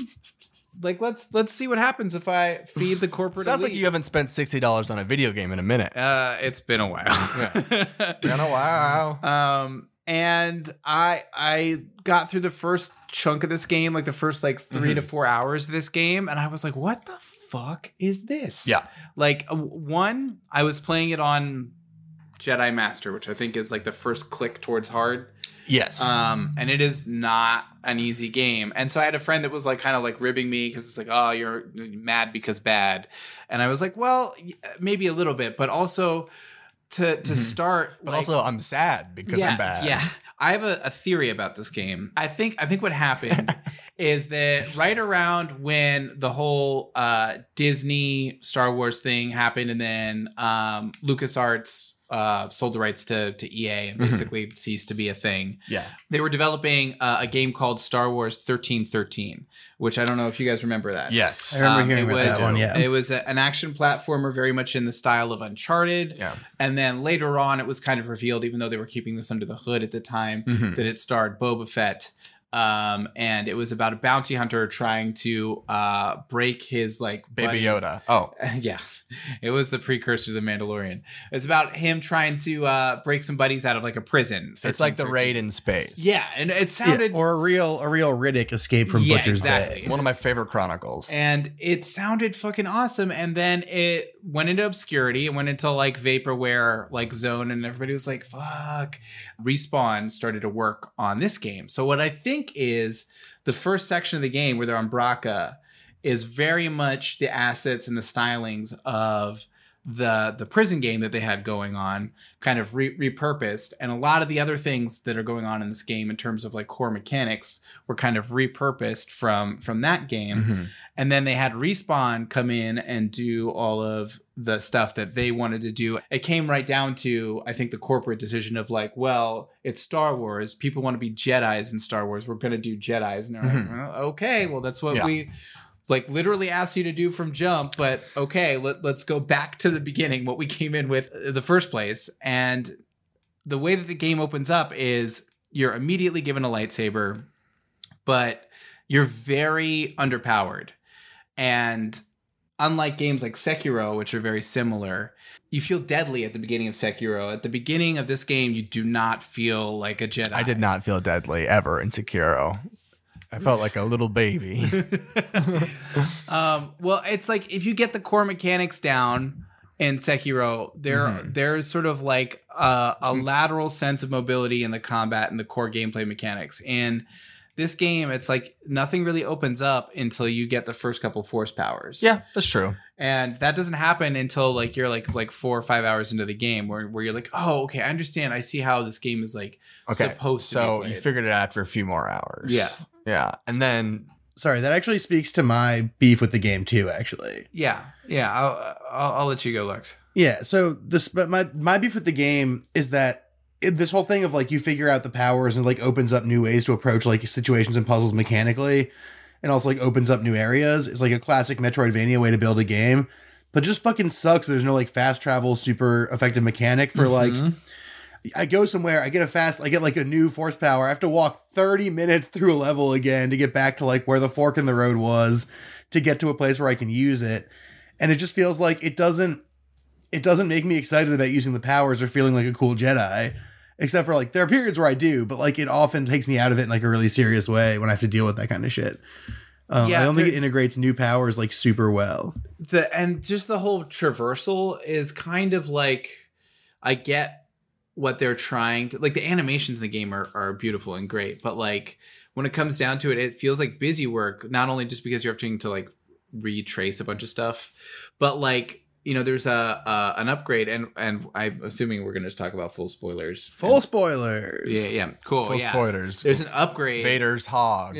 Speaker 4: Like let's let's see what happens if I feed the corporate.
Speaker 3: Sounds like you haven't spent sixty dollars on a video game in a minute.
Speaker 4: Uh, it's been a while.
Speaker 3: Been a while.
Speaker 4: um, and I I got through the first chunk of this game, like the first like 3
Speaker 3: Mm-hmm.
Speaker 4: to four hours of this game, and I was like, what the fuck is this?
Speaker 3: Yeah.
Speaker 4: Like uh, one, I was playing it on Jedi Master, which I think is like the first click towards hard.
Speaker 3: Yes.
Speaker 4: Um, and it is not an easy game. And so I had a friend that was like kind of like ribbing me because it's like, oh, you're mad because bad. And I was like, well, maybe a little bit, but also to to start.
Speaker 3: Mm-hmm. but
Speaker 4: like-
Speaker 3: also, I'm sad because
Speaker 4: yeah,
Speaker 3: I'm bad.
Speaker 4: Yeah. I have a, a theory about this game. I think I think what happened is that right around when the whole uh, Disney Star Wars thing happened, and then um, LucasArts uh, sold the rights to to EA and
Speaker 3: Mhm.
Speaker 4: basically ceased to be a thing.
Speaker 3: Yeah.
Speaker 4: They were developing uh, a game called Star Wars thirteen thirteen, which I don't know if you guys remember that.
Speaker 3: Yes.
Speaker 2: I remember
Speaker 4: Um,
Speaker 2: hearing
Speaker 4: it
Speaker 2: about
Speaker 4: was-
Speaker 2: that one. Yeah.
Speaker 4: It was a, an action platformer, very much in the style of Uncharted.
Speaker 3: Yeah.
Speaker 4: And then later on, it was kind of revealed, even though they were keeping this under the hood at the time,
Speaker 3: Mhm.
Speaker 4: that it starred Boba Fett. Um, and it was about a bounty hunter trying to uh, break his like
Speaker 3: Baby
Speaker 4: buddies-
Speaker 3: Yoda. Oh.
Speaker 4: yeah, it was the precursor to the Mandalorian. It's about him trying to uh, break some buddies out of like a prison.
Speaker 3: It's like the
Speaker 4: 13.
Speaker 3: raid in space.
Speaker 4: Yeah, and it
Speaker 2: Yeah,
Speaker 4: sounded
Speaker 2: or a real a real Riddick escape from
Speaker 4: Yeah,
Speaker 2: Butcher's
Speaker 4: exactly.
Speaker 2: Bay.
Speaker 3: One of my favorite chronicles.
Speaker 4: and it sounded fucking awesome and then it went into obscurity it went into like vaporware like zone and everybody was like fuck respawn started to work on this game so what i think is the first section of the game where they're on Bracca is very much the assets and the stylings of the the prison game that they had going on kind of re- repurposed. And a lot of the other things that are going on in this game in terms of like core mechanics were kind of repurposed from from that game.
Speaker 3: Mhm.
Speaker 4: and then they had respawn come in and do all of the stuff that they wanted to do. It came right down to i think the corporate decision of like well it's star wars. People want to be jedis in star wars. We're going to do jedis. And they're like well, okay well that's what
Speaker 3: Yeah.
Speaker 4: we like literally asked you to do from jump but okay let, let's go back to the beginning what we came in with the first place and the way that the game opens up is you're immediately given a lightsaber but you're very underpowered and unlike games like Sekiro, which are very similar, you feel deadly at the beginning of Sekiro. At the beginning of this game, you do not feel like a Jedi.
Speaker 3: I did not feel deadly ever in Sekiro. I felt like a little baby.
Speaker 4: Um, well, it's like if you get the core mechanics down in Sekiro, there
Speaker 3: Mm-hmm.
Speaker 4: there's sort of like a, a lateral sense of mobility in the combat and the core gameplay mechanics. And this game, it's like nothing really opens up until you get the first couple force powers.
Speaker 3: yeah, that's true.
Speaker 4: and that doesn't happen until like you're like like four or five hours into the game where, where you're like oh okay i understand i see how this game is like
Speaker 3: Okay.
Speaker 4: supposed to
Speaker 3: so
Speaker 4: be
Speaker 3: you figured it out after a few more hours.
Speaker 4: Yeah.
Speaker 3: Yeah. And then
Speaker 2: Sorry, that actually speaks to my beef with the game too. Actually,
Speaker 4: yeah yeah I'll, I'll i'll let you go lex
Speaker 2: yeah. So this, but my my beef with the game is that it, this whole thing of like you figure out the powers and like opens up new ways to approach like situations and puzzles mechanically, and also like opens up new areas. It's like a classic Metroidvania way to build a game, but just fucking sucks. There's no like fast travel, super effective mechanic for like. Mm-hmm. I go somewhere, I get a fast, I get like a new force power. I have to walk 30 minutes through a level again to get back to like where the fork in the road was to get to a place where I can use it. And it just feels like it doesn't it doesn't make me excited about using the powers or feeling like a cool Jedi. Except for like there are periods where I do, but like it often takes me out of it in like a really serious way when I have to deal with that kind of shit. Um,
Speaker 4: Yeah,
Speaker 2: I don't think it integrates new powers like super well.
Speaker 4: the and just the whole traversal is kind of like i get what they're trying to like the animations in the game are, are beautiful and great but like when it comes down to it it feels like busy work not only just because you're having to like retrace a bunch of stuff but like you know there's a uh, an upgrade and and i'm assuming we're gonna just talk about full spoilers
Speaker 2: Full spoilers.
Speaker 4: yeah yeah cool
Speaker 3: full
Speaker 4: yeah
Speaker 3: spoilers.
Speaker 4: there's an upgrade
Speaker 3: Vader's hog.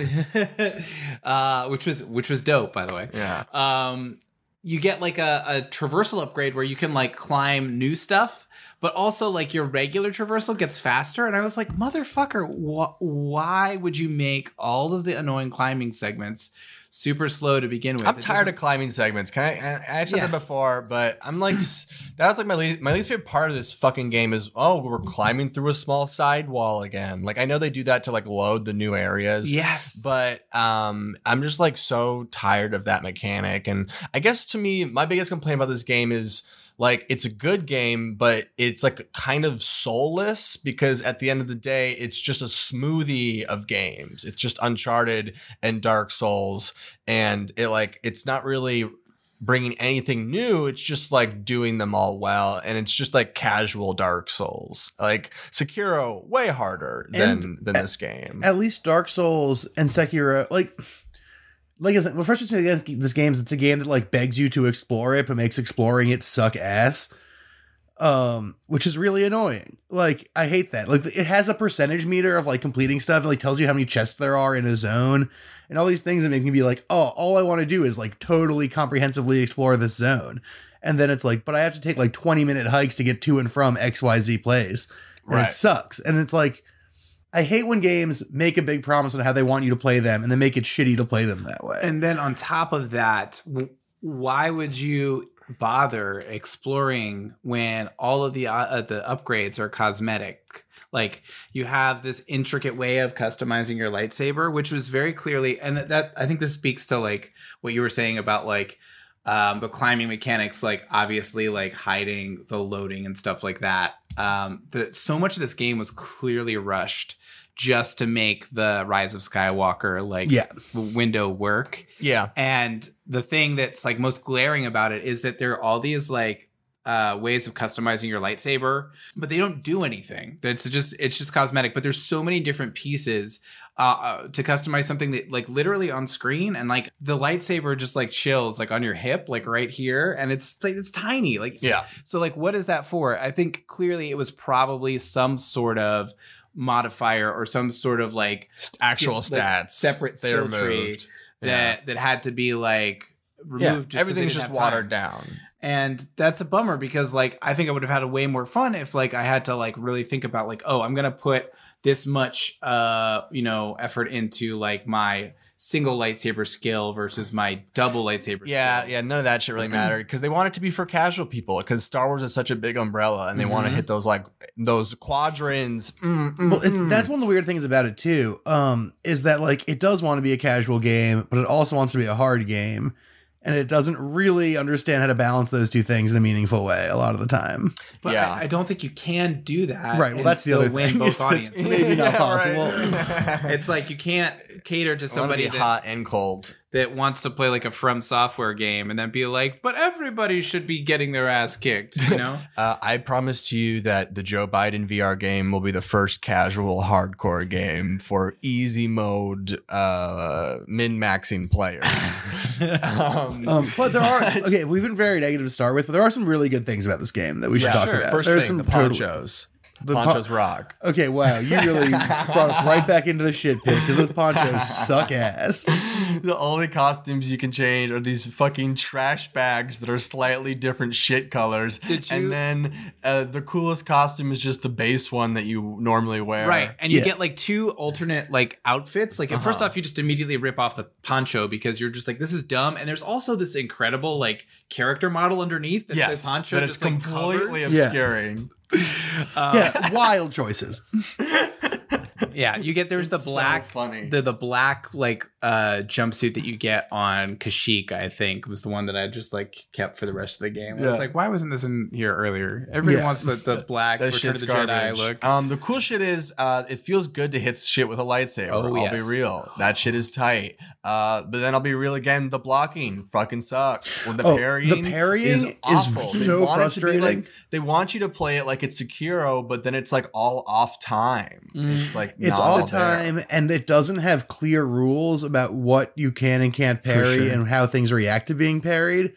Speaker 4: uh, which was which was dope by the way
Speaker 3: Yeah.
Speaker 4: um you get like a, a traversal upgrade where you can like climb new stuff but also like your regular traversal gets faster and i was like motherfucker wh- why would you make all of the annoying climbing segments super slow to begin with
Speaker 3: I'm
Speaker 4: It
Speaker 3: tired of climbing segments. Can I? I I've said
Speaker 4: Yeah.
Speaker 3: that before, but I'm like, s- that was like my least, my least favorite part of this fucking game is oh we're climbing through a small side wall again. Like I know they do that to like load the new areas.
Speaker 4: yes
Speaker 3: But um, I'm just like so tired of that mechanic, and I guess to me, my biggest complaint about this game is like it's a good game, but it's like kind of soulless because at the end of the day, it's just a smoothie of games. It's just Uncharted and Dark Souls, and it like it's not really bringing anything new. It's just like doing them all well, and it's just like casual Dark Souls. Like Sekiro, way harder than than this game.
Speaker 2: At least Dark Souls and Sekiro, like, like I said, well, first it's this game is it's a game that like begs you to explore it, but makes exploring it suck ass. Um, which is really annoying. Like, I hate that. Like, it has a percentage meter of like completing stuff. and like tells you how many chests there are in a zone, and all these things that make me be like, oh, all I want to do is like totally comprehensively explore this zone. And then it's like, but I have to take like 20 minute hikes to get to and from XYZ place. And
Speaker 3: Right.
Speaker 2: it sucks. And it's like, I hate when games make a big promise on how they want you to play them and then make it shitty to play them that way.
Speaker 4: And then on top of that, why would you bother exploring when all of the uh, the upgrades are cosmetic? Like you have this intricate way of customizing your lightsaber, which was very clearly, and that, that I think this speaks to like what you were saying about like um, the climbing mechanics, like obviously like hiding the loading and stuff like that. Um, the, so much of this game was clearly rushed just to make the Rise of Skywalker like
Speaker 2: Yeah.
Speaker 4: window work.
Speaker 3: yeah,
Speaker 4: And the thing that's like most glaring about it is that there are all these like uh, ways of customizing your lightsaber, but they don't do anything. It's just it's just cosmetic. But there's so many different pieces uh, uh, to customize something that like literally on screen, and like the lightsaber just like chills like on your hip, like right here, and it's like it's tiny. Like
Speaker 3: yeah.
Speaker 4: so like what is that for? I think clearly it was probably some sort of modifier or some sort of like
Speaker 3: Actual
Speaker 4: skill- like,
Speaker 3: stats,
Speaker 4: separate
Speaker 3: They're
Speaker 4: skill tree
Speaker 3: moved.
Speaker 4: that that had to be like removed
Speaker 3: yeah,
Speaker 4: just
Speaker 3: everything's just
Speaker 4: have time.
Speaker 3: watered down.
Speaker 4: and that's a bummer because like i think i would have had a way more fun if like i had to like really think about like oh i'm gonna put this much uh you know effort into like my single lightsaber skill versus my double lightsaber
Speaker 3: Yeah,
Speaker 4: skill.
Speaker 3: yeah, none of that shit really mattered because they want it to be for casual people because Star Wars is such a big umbrella and they want to hit those like those quadrants. Mm, mm,
Speaker 2: well, it,
Speaker 3: mm.
Speaker 2: that's one of the weird things about it too. Um, is that like it does want to be a casual game, but it also wants to be a hard game, and it doesn't really understand how to balance those two things in a meaningful way a lot of the time.
Speaker 4: but
Speaker 3: Yeah.
Speaker 4: I, I don't think you can do that
Speaker 2: Right. Well, that's the other
Speaker 4: win
Speaker 2: thing.
Speaker 4: both
Speaker 2: is that it's
Speaker 4: audiences
Speaker 2: maybe not
Speaker 3: Yeah,
Speaker 2: possible.
Speaker 3: right.
Speaker 4: it's like you can't cater to
Speaker 3: I
Speaker 4: somebody
Speaker 3: be
Speaker 4: that,
Speaker 3: hot and cold.
Speaker 4: That wants to play like a from software game and then be like but everybody should be getting their ass kicked you know
Speaker 3: Uh, I promise to you that the Joe Biden VR game will be the first casual hardcore game for easy mode uh, min maxing players. um,
Speaker 2: Um, but there are okay. We've been very negative to start with, but there are some really good things about this game that we should talk
Speaker 3: sure.
Speaker 2: about.
Speaker 3: First
Speaker 2: There's
Speaker 3: thing,
Speaker 2: some
Speaker 3: the
Speaker 2: totally-
Speaker 3: ponchos.
Speaker 2: the pon-
Speaker 3: ponchos rock.
Speaker 2: Okay, wow, you really brought us right back into the shit pit because those ponchos suck ass.
Speaker 3: the only costumes you can change are these fucking trash bags that are slightly different shit colors.
Speaker 4: Did you-
Speaker 3: And then uh, the coolest costume is just the base one that you normally wear.
Speaker 4: Right. And you
Speaker 2: Yeah.
Speaker 4: get like two alternate like outfits. Like first
Speaker 3: Uh-huh.
Speaker 4: off, you just immediately rip off the poncho because you're just like, this is dumb. And there's also this incredible like character model underneath that
Speaker 3: Yes,
Speaker 4: the poncho
Speaker 3: that it's
Speaker 4: just like
Speaker 3: completely
Speaker 4: covers.
Speaker 2: Yeah.
Speaker 3: obscuring.
Speaker 2: Yeah, wild choices.
Speaker 4: Yeah. You get there's the
Speaker 3: It's so
Speaker 4: black
Speaker 3: funny.
Speaker 4: the the black like uh jumpsuit that you get on Kashyyyk, I think, was the one that I just like kept for the rest of the game. I was like, why wasn't this in here earlier? Everybody
Speaker 2: Yeah.
Speaker 4: wants the, the black
Speaker 3: That
Speaker 4: Return
Speaker 3: shit's
Speaker 4: of the Jedi
Speaker 3: garbage.
Speaker 4: look.
Speaker 3: Um, the cool shit is, uh, it feels good to hit shit with a lightsaber.
Speaker 4: Oh,
Speaker 3: I'll
Speaker 4: yes.
Speaker 3: be real. That shit is tight. Uh, but then I'll be real again. The blocking fucking sucks. Or the
Speaker 2: Oh, the
Speaker 3: parrying,
Speaker 2: parrying
Speaker 3: is
Speaker 2: is
Speaker 3: awful. They
Speaker 2: so
Speaker 3: want it to be
Speaker 2: frustrating.
Speaker 3: like- they want you to play it like it's Sekiro, but then it's like all off time.
Speaker 4: Mm.
Speaker 3: It's like
Speaker 2: It's
Speaker 3: not
Speaker 2: all
Speaker 3: there.
Speaker 2: time, and it doesn't have clear rules about what you can and can't parry
Speaker 3: sure.
Speaker 2: and how things react to being parried.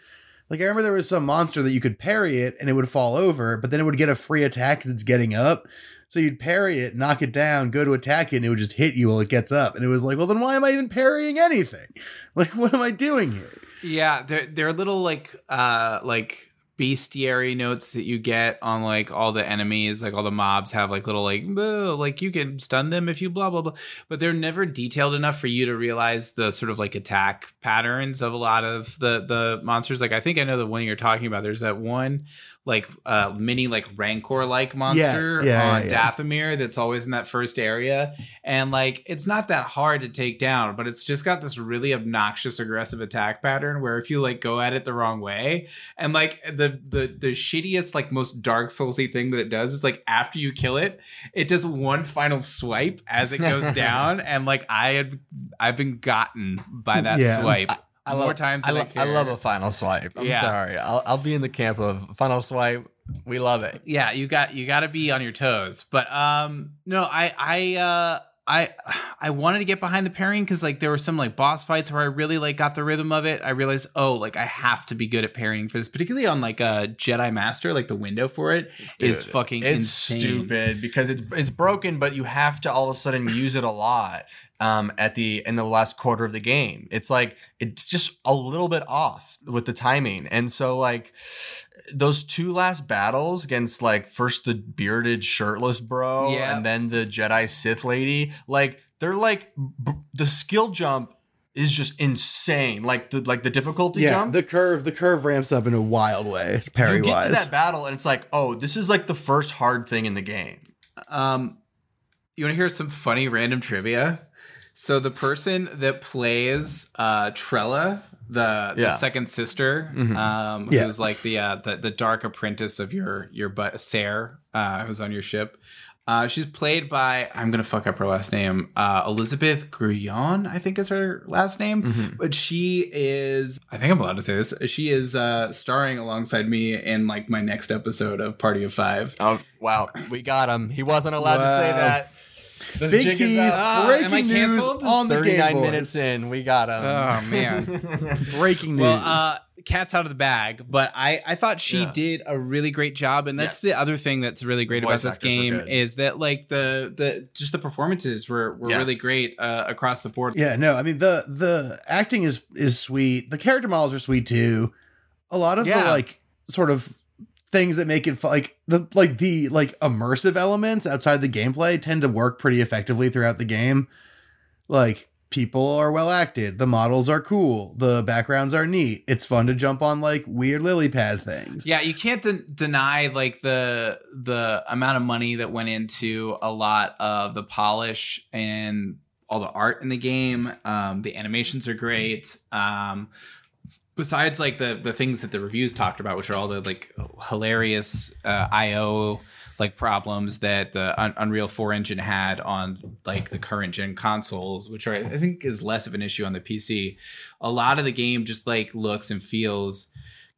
Speaker 2: Like I remember there was some monster that you could parry it and it would fall over, but then it would get a free attack because it's getting up. So you'd parry it, knock it down, go to attack it, and it would just hit you while it gets up. And it was like, well, then why am I even parrying anything? Like, what am I doing here?
Speaker 4: Yeah, they're they're a little like uh like bestiary notes that you get on like all the enemies, like all the mobs have like little like like you can stun them if you blah blah blah. But they're never detailed enough for you to realize the sort of like attack patterns of a lot of the the monsters. Like I think I know the one you're talking about. There's that one like uh mini like rancor like monster
Speaker 2: yeah,
Speaker 4: on
Speaker 2: yeah.
Speaker 4: Dathomir that's always in that first area. And like it's not that hard to take down, but it's just got this really obnoxious aggressive attack pattern where if you like go at it the wrong way and like the the the shittiest like most dark soulsy thing that it does is like after you kill it, it does one final swipe as it goes down and like I had I've been gotten by that
Speaker 2: Yeah.
Speaker 4: swipe.
Speaker 3: I
Speaker 4: more
Speaker 3: love,
Speaker 4: times
Speaker 3: I, lo- I love a final swipe. I'm
Speaker 4: Yeah.
Speaker 3: sorry. I'll, I'll be in the camp of final swipe. We love it.
Speaker 4: yeah you got you got to be on your toes but um no i i uh I I wanted to get behind the parrying because like there were some like boss fights where I really like got the rhythm of it. I realized oh like I have to be good at parrying for this, particularly on like a Jedi Master. Like the window for it is
Speaker 3: Dude,
Speaker 4: fucking
Speaker 3: It's
Speaker 4: insane.
Speaker 3: stupid because it's it's broken, but you have to all of a sudden use it a lot um, at the in the last quarter of the game. It's like it's just a little bit off with the timing, and so like those two last battles against like first the bearded shirtless bro
Speaker 4: Yeah.
Speaker 3: and then the Jedi Sith lady, like they're like b- the skill jump is just insane. Like the like the difficulty
Speaker 2: Yeah,
Speaker 3: jump.
Speaker 2: the curve the curve ramps up in a wild way,
Speaker 3: you get to
Speaker 2: wise.
Speaker 3: that battle and it's like, oh, this is like the first hard thing in the game.
Speaker 4: Um, you want to hear some funny random trivia? So the person that plays uh, Trilla, the, the
Speaker 3: Yeah.
Speaker 4: second sister, um,
Speaker 2: Yeah.
Speaker 4: who's like the, uh, the the dark apprentice of your your but Cere, uh, who's on your ship. Uh, she's played by I'm gonna fuck up her last name, uh, Elizabeth Grullon, I think is her last name. But she is, I think I'm allowed to say this. She is uh, starring alongside me in like my next episode of Party of Five.
Speaker 3: Oh wow, we got him. He wasn't allowed to say that. The
Speaker 2: Big
Speaker 3: jig is
Speaker 2: tease.
Speaker 4: Am I
Speaker 2: breaking news on the Game
Speaker 3: 39 minutes in, we got him.
Speaker 4: Oh man.
Speaker 2: Breaking news.
Speaker 4: well, uh, cat's out of the bag, but I I thought she
Speaker 3: Yeah.
Speaker 4: did a really great job, and that's
Speaker 3: Yes.
Speaker 4: the other thing that's really great
Speaker 3: The voice
Speaker 4: about this game is that like the the just the performances were were
Speaker 3: Yes.
Speaker 4: really great uh, across the board.
Speaker 2: yeah, no, I mean the the acting is is sweet. The character models are sweet too. A lot of
Speaker 4: Yeah.
Speaker 2: the like sort of things that make it fu- like the like the like immersive elements outside the gameplay tend to work pretty effectively throughout the game. Like people are well acted, the models are cool, the backgrounds are neat. It's fun to jump on like weird lily pad things.
Speaker 4: Yeah, you can't de- deny like the the amount of money that went into a lot of the polish and all the art in the game. Um, the animations are great. Um, besides like the the things that the reviews talked about, which are all the like hilarious uh, IO like problems that the Un- Unreal 4 engine had on like the current gen consoles, which are I think is less of an issue on the PC. A lot of the game just like looks and feels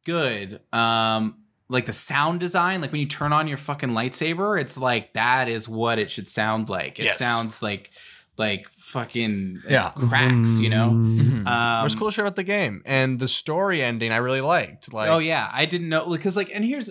Speaker 4: good. Um like the sound design, like when you turn on your fucking lightsaber, it's like that is what it should sound like. It
Speaker 3: Yes.
Speaker 4: sounds like like fucking
Speaker 3: Yeah.
Speaker 4: cracks, you know.
Speaker 3: Mhm.
Speaker 4: Um,
Speaker 3: What's cool shit about the game and the story ending, I really liked. Like,
Speaker 4: oh yeah, I didn't know because like, and here's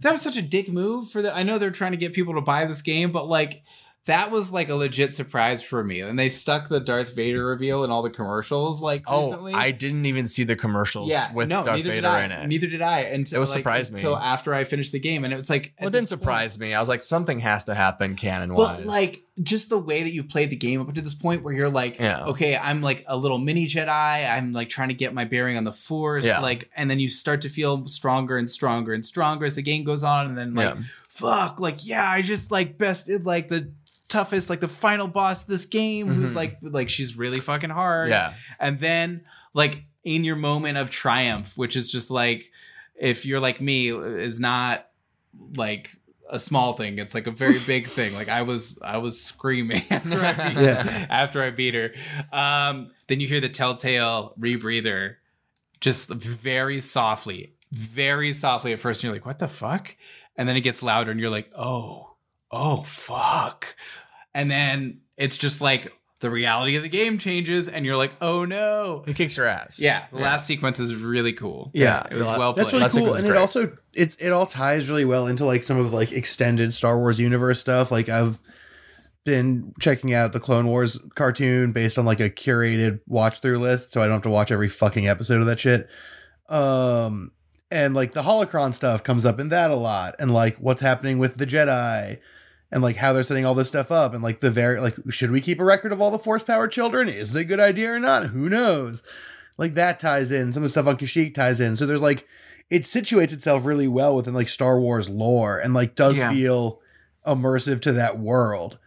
Speaker 4: that was such a dick move for the. I know they're trying to get people to buy this game, but like that was like a legit surprise for me. And they stuck the Darth Vader reveal in all the commercials like
Speaker 3: oh,
Speaker 4: recently.
Speaker 3: I didn't even see the commercials
Speaker 4: yeah,
Speaker 3: with
Speaker 4: no,
Speaker 3: Darth Vader
Speaker 4: I.
Speaker 3: in it.
Speaker 4: Neither did I. Until
Speaker 3: It was
Speaker 4: like,
Speaker 3: surprised me.
Speaker 4: until after I finished the game, and it was like
Speaker 3: well, it didn't
Speaker 4: this point-
Speaker 3: surprise me. I was like, something has to happen canon wise.
Speaker 4: But like just the way that you played the game up to this point where you're like,
Speaker 3: Yeah.
Speaker 4: okay, I'm like a little mini Jedi. I'm like trying to get my bearing on the force.
Speaker 3: Yeah.
Speaker 4: Like, and then you start to feel stronger and stronger and stronger as the game goes on. And then like, fuck, like, yeah, I just like bested like the toughest, like the final boss of this game who's
Speaker 3: Mhm.
Speaker 4: like like she's really fucking hard.
Speaker 3: yeah,
Speaker 4: And then like in your moment of triumph, which is just like if you're like me, is not like a small thing. It's like a very big thing. Like I was I was screaming after I beat,
Speaker 2: Yeah.
Speaker 4: after I beat her. Um, then you hear the telltale rebreather just very softly, very softly at first, and you're like, what the fuck? And then it gets louder and you're like, oh, oh fuck. And then it's just like the reality of the game changes and you're like, oh no.
Speaker 3: he kicks your ass.
Speaker 4: Yeah, the last sequence is really cool.
Speaker 2: Yeah.
Speaker 4: It was well played.
Speaker 2: That's really
Speaker 3: That
Speaker 2: cool,
Speaker 3: sequence is
Speaker 2: and it also it's it all ties really well into like some of like extended Star Wars universe stuff. Like I've been checking out the Clone Wars cartoon based on like a curated watch through list, so I don't have to watch every fucking episode of that shit. Um, and like the holocron stuff comes up in that a lot, and like what's happening with the Jedi. And like how they're setting all this stuff up, and like the very like, should we keep a record of all the force powered children? Is it a good idea or not? Who knows? Like that ties in. Some of the stuff on Kashyyyk ties in. So there's like it situates itself really well within like Star Wars lore and like does
Speaker 4: Yeah.
Speaker 2: feel immersive to that world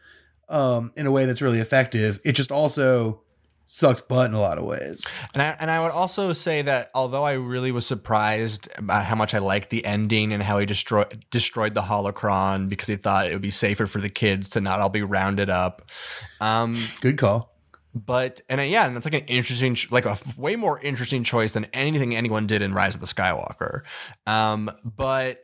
Speaker 2: um in a way that's really effective. It just also sucked butt in a lot of ways.
Speaker 3: And I, and I would also say that although I really was surprised about how much I liked the ending and how he destroyed destroyed the holocron because he thought it would be safer for the kids to not all be rounded up. Um,
Speaker 2: Good call.
Speaker 3: but and yeah, and it's like an interesting, like a way more interesting choice than anything anyone did in Rise of the Skywalker. Um, but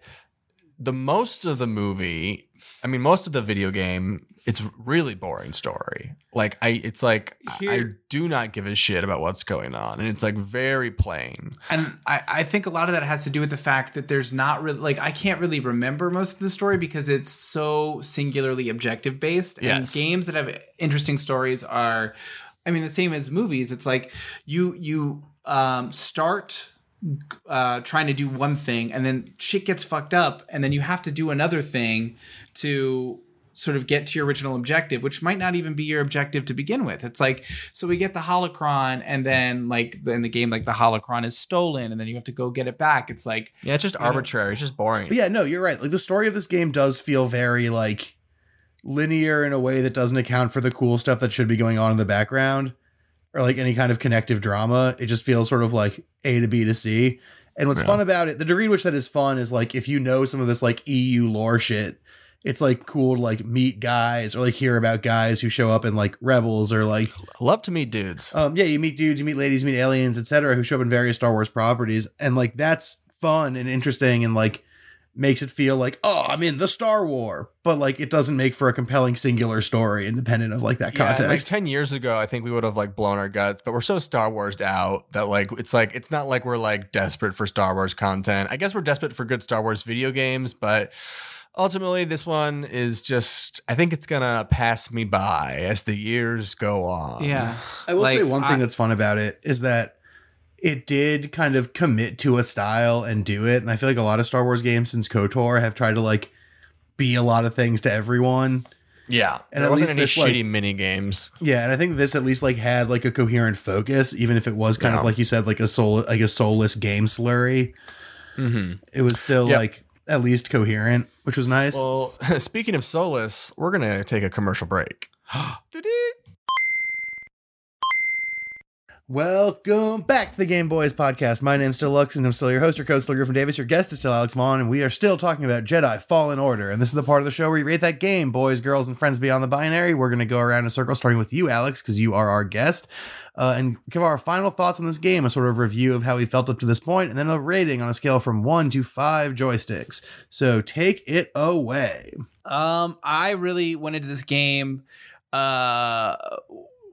Speaker 3: the most of the movie, I mean, most of the video game, it's really boring story. Like I, it's like I- I do not give a shit about what's going on, and it's like very plain.
Speaker 4: And I, I think a lot of that has to do with the fact that there's not really like I can't really remember most of the story because it's so singularly objective based. And
Speaker 3: Yes.
Speaker 4: games that have interesting stories are I mean the same as movies. It's like you you um start uh trying to do one thing and then shit gets fucked up and then you have to do another thing to sort of get to your original objective which might not even be your objective to begin with it's like so we get the holocron and then like in the game like the holocron is stolen and then you have to go get it back it's like
Speaker 3: Yeah, it's just arbitrary. It's just boring.
Speaker 2: But yeah, no, you're right. Like the story of this game does feel very like linear in a way that doesn't account for the cool stuff that should be going on in the background or like any kind of connective drama. It just feels sort of like A to B to C. And what's
Speaker 3: Yeah.
Speaker 2: fun about it, the degree to which that is fun is like if you know some of this like EU lore shit, it's like cool to like meet guys or like hear about guys who show up in like rebels or like
Speaker 3: Love to meet dudes.
Speaker 2: um yeah you meet dudes you meet ladies you meet aliens etc who show up in various star wars properties and like that's fun and interesting and like makes it feel like oh i'm in the star war but like it doesn't make for a compelling singular story independent of like that
Speaker 3: Yeah, and, like
Speaker 2: context
Speaker 3: 10 years ago, I think we would have like blown our guts, but we're so Star Warsed out that like it's like it's not like we're like desperate for Star Wars content. I guess we're desperate for good Star Wars video games, but ultimately this one is just I think it's going to pass me by as the years go on.
Speaker 4: yeah
Speaker 2: i will say
Speaker 4: Like,
Speaker 2: one thing
Speaker 4: I-
Speaker 2: that's fun about it is that it did kind of commit to a style and do it and i feel like a lot of star wars games since kotor have tried to like be a lot of things to everyone
Speaker 3: Yeah.
Speaker 2: And
Speaker 3: And
Speaker 2: at
Speaker 3: wasn't
Speaker 2: least
Speaker 3: any
Speaker 2: this, like-
Speaker 3: shitty mini games.
Speaker 2: Yeah, and I think this at least like had like a coherent focus, even if it was kind
Speaker 3: Yeah.
Speaker 2: of like you said, like a soul like a soulless game slurry.
Speaker 3: Mhm.
Speaker 2: It was still
Speaker 3: Yep.
Speaker 2: like at least coherent, which was nice.
Speaker 3: Well, speaking of Solus, we're going to take a commercial break.
Speaker 2: Welcome back to the Game Boys podcast. My name's still Lux, and I'm still your host, your coach, still Griffin Davis. Your guest is still Alex Vaughn, and we are still talking about Jedi Fallen Order. And this is the part of the show where you rate that game, boys, girls, and friends beyond the binary. We're going to go around in a circle, starting with you, Alex, because you are our guest, uh, and give our final thoughts on this game, a sort of review of how we felt up to this point, and then a rating on a scale from one to five joysticks. So take it away.
Speaker 4: Um, I really went into this game uh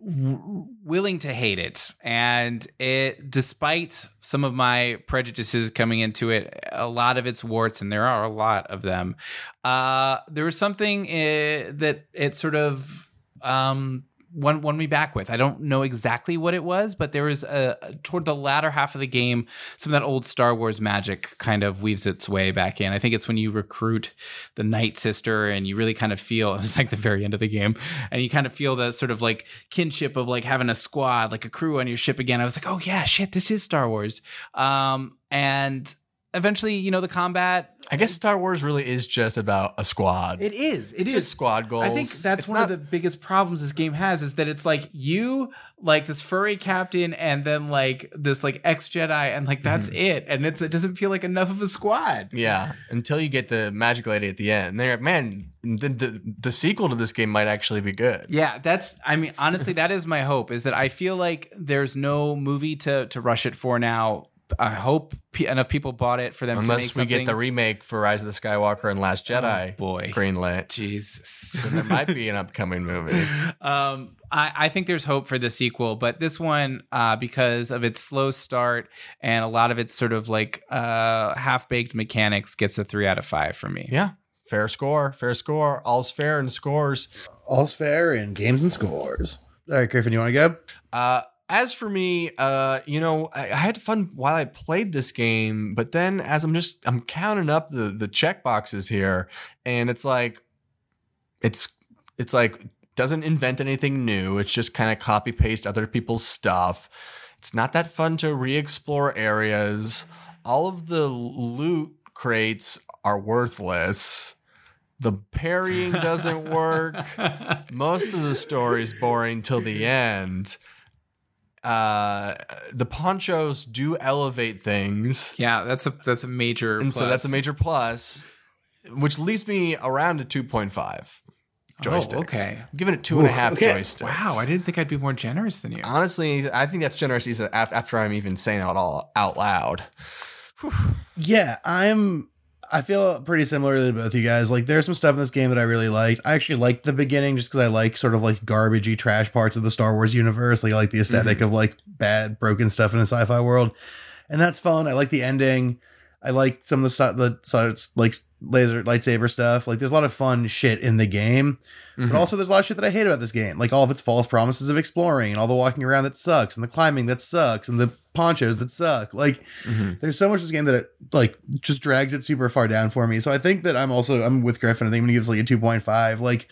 Speaker 4: willing to hate it. And it despite some of my prejudices coming into it a lot of its warts and there are a lot of them uh there was something uh, that it sort of um won, won me back with. I don't know exactly what it was, but there was a toward the latter half of the game, some of that old Star Wars magic kind of weaves its way back in. I think it's when you recruit the Night Sister and you really kind of feel it's like the very end of the game, and you kind of feel the sort of like kinship of like having a squad, like a crew on your ship again. I was like, oh yeah, shit, this is Star Wars. Um, and eventually, you know, the combat.
Speaker 3: I guess Star Wars really is just about a squad.
Speaker 4: It is. It
Speaker 3: it's
Speaker 4: is
Speaker 3: just squad goals.
Speaker 4: I think that's
Speaker 3: It's
Speaker 4: one
Speaker 3: not-
Speaker 4: of the biggest problems this game has is that it's like you like this furry captain and then like this like ex Jedi and like that's mm-hmm. it and it's it doesn't feel like enough of a squad.
Speaker 3: Yeah, until you get the magic lady at the end. And they're like, man, the, the the sequel to this game might actually be good.
Speaker 4: Yeah, that's I mean honestly that is my hope is that I feel like there's no movie to to rush it for now. I hope p- enough people bought it for them to make
Speaker 3: Unless we get the remake for Rise of the Skywalker and Last Jedi
Speaker 4: Oh, boy.
Speaker 3: greenlit.
Speaker 4: Jesus.
Speaker 3: Then there might be an upcoming movie.
Speaker 4: um, I, I think there's hope for the sequel, but this one, uh, because of its slow start and a lot of its sort of like uh, half baked mechanics, gets a three out of five for me.
Speaker 3: Yeah, fair score, fair score. All's fair in scores.
Speaker 2: All's fair in games and scores. All right, Griffin, you want to go?
Speaker 3: Uh, as for me, uh, you know, I, I had fun while I played this game, but then as I'm just I'm counting up the the check boxes here, and it's like, it's it's like doesn't invent anything new. It's just kind of copy paste other people's stuff. It's not that fun to re-explore areas. All of the loot crates are worthless. The parrying doesn't work most of the story's boring till the end. Uh, the ponchos do elevate things,
Speaker 4: Yeah, that's a that's a major.
Speaker 3: and so that's a major plus, which leaves me around a two point five. joysticks.
Speaker 4: Oh, okay.
Speaker 3: I'm giving it two and a
Speaker 2: Ooh,
Speaker 3: half
Speaker 2: okay.
Speaker 3: joysticks.
Speaker 4: Wow, I didn't think I'd be more generous than you.
Speaker 3: Honestly, I think that's generous even after I'm even saying it all out loud.
Speaker 2: Yeah, I'm. I feel pretty similar to both you guys. Like, there's some stuff in this game that I really liked. I actually liked the beginning just because I like sort of like garbagey trash parts of the Star Wars universe. Like, I like the esthetic mm-hmm. of like bad, broken stuff in a sci-fi world, and that's fun. I like the ending. I like some of the stuff that so it's like laser lightsaber stuff. Like, there's a lot of fun shit in the game, but mm-hmm. also there's a lot of shit that I hate about this game. Like all of its false promises of exploring and all the walking around that sucks and the climbing that sucks and the ponchos that suck. Like mm-hmm. there's so much of this game that it like just drags it super far down for me. So I think that I'm also I'm with Griffin. I think I'm gonna give this like a 2.5. Like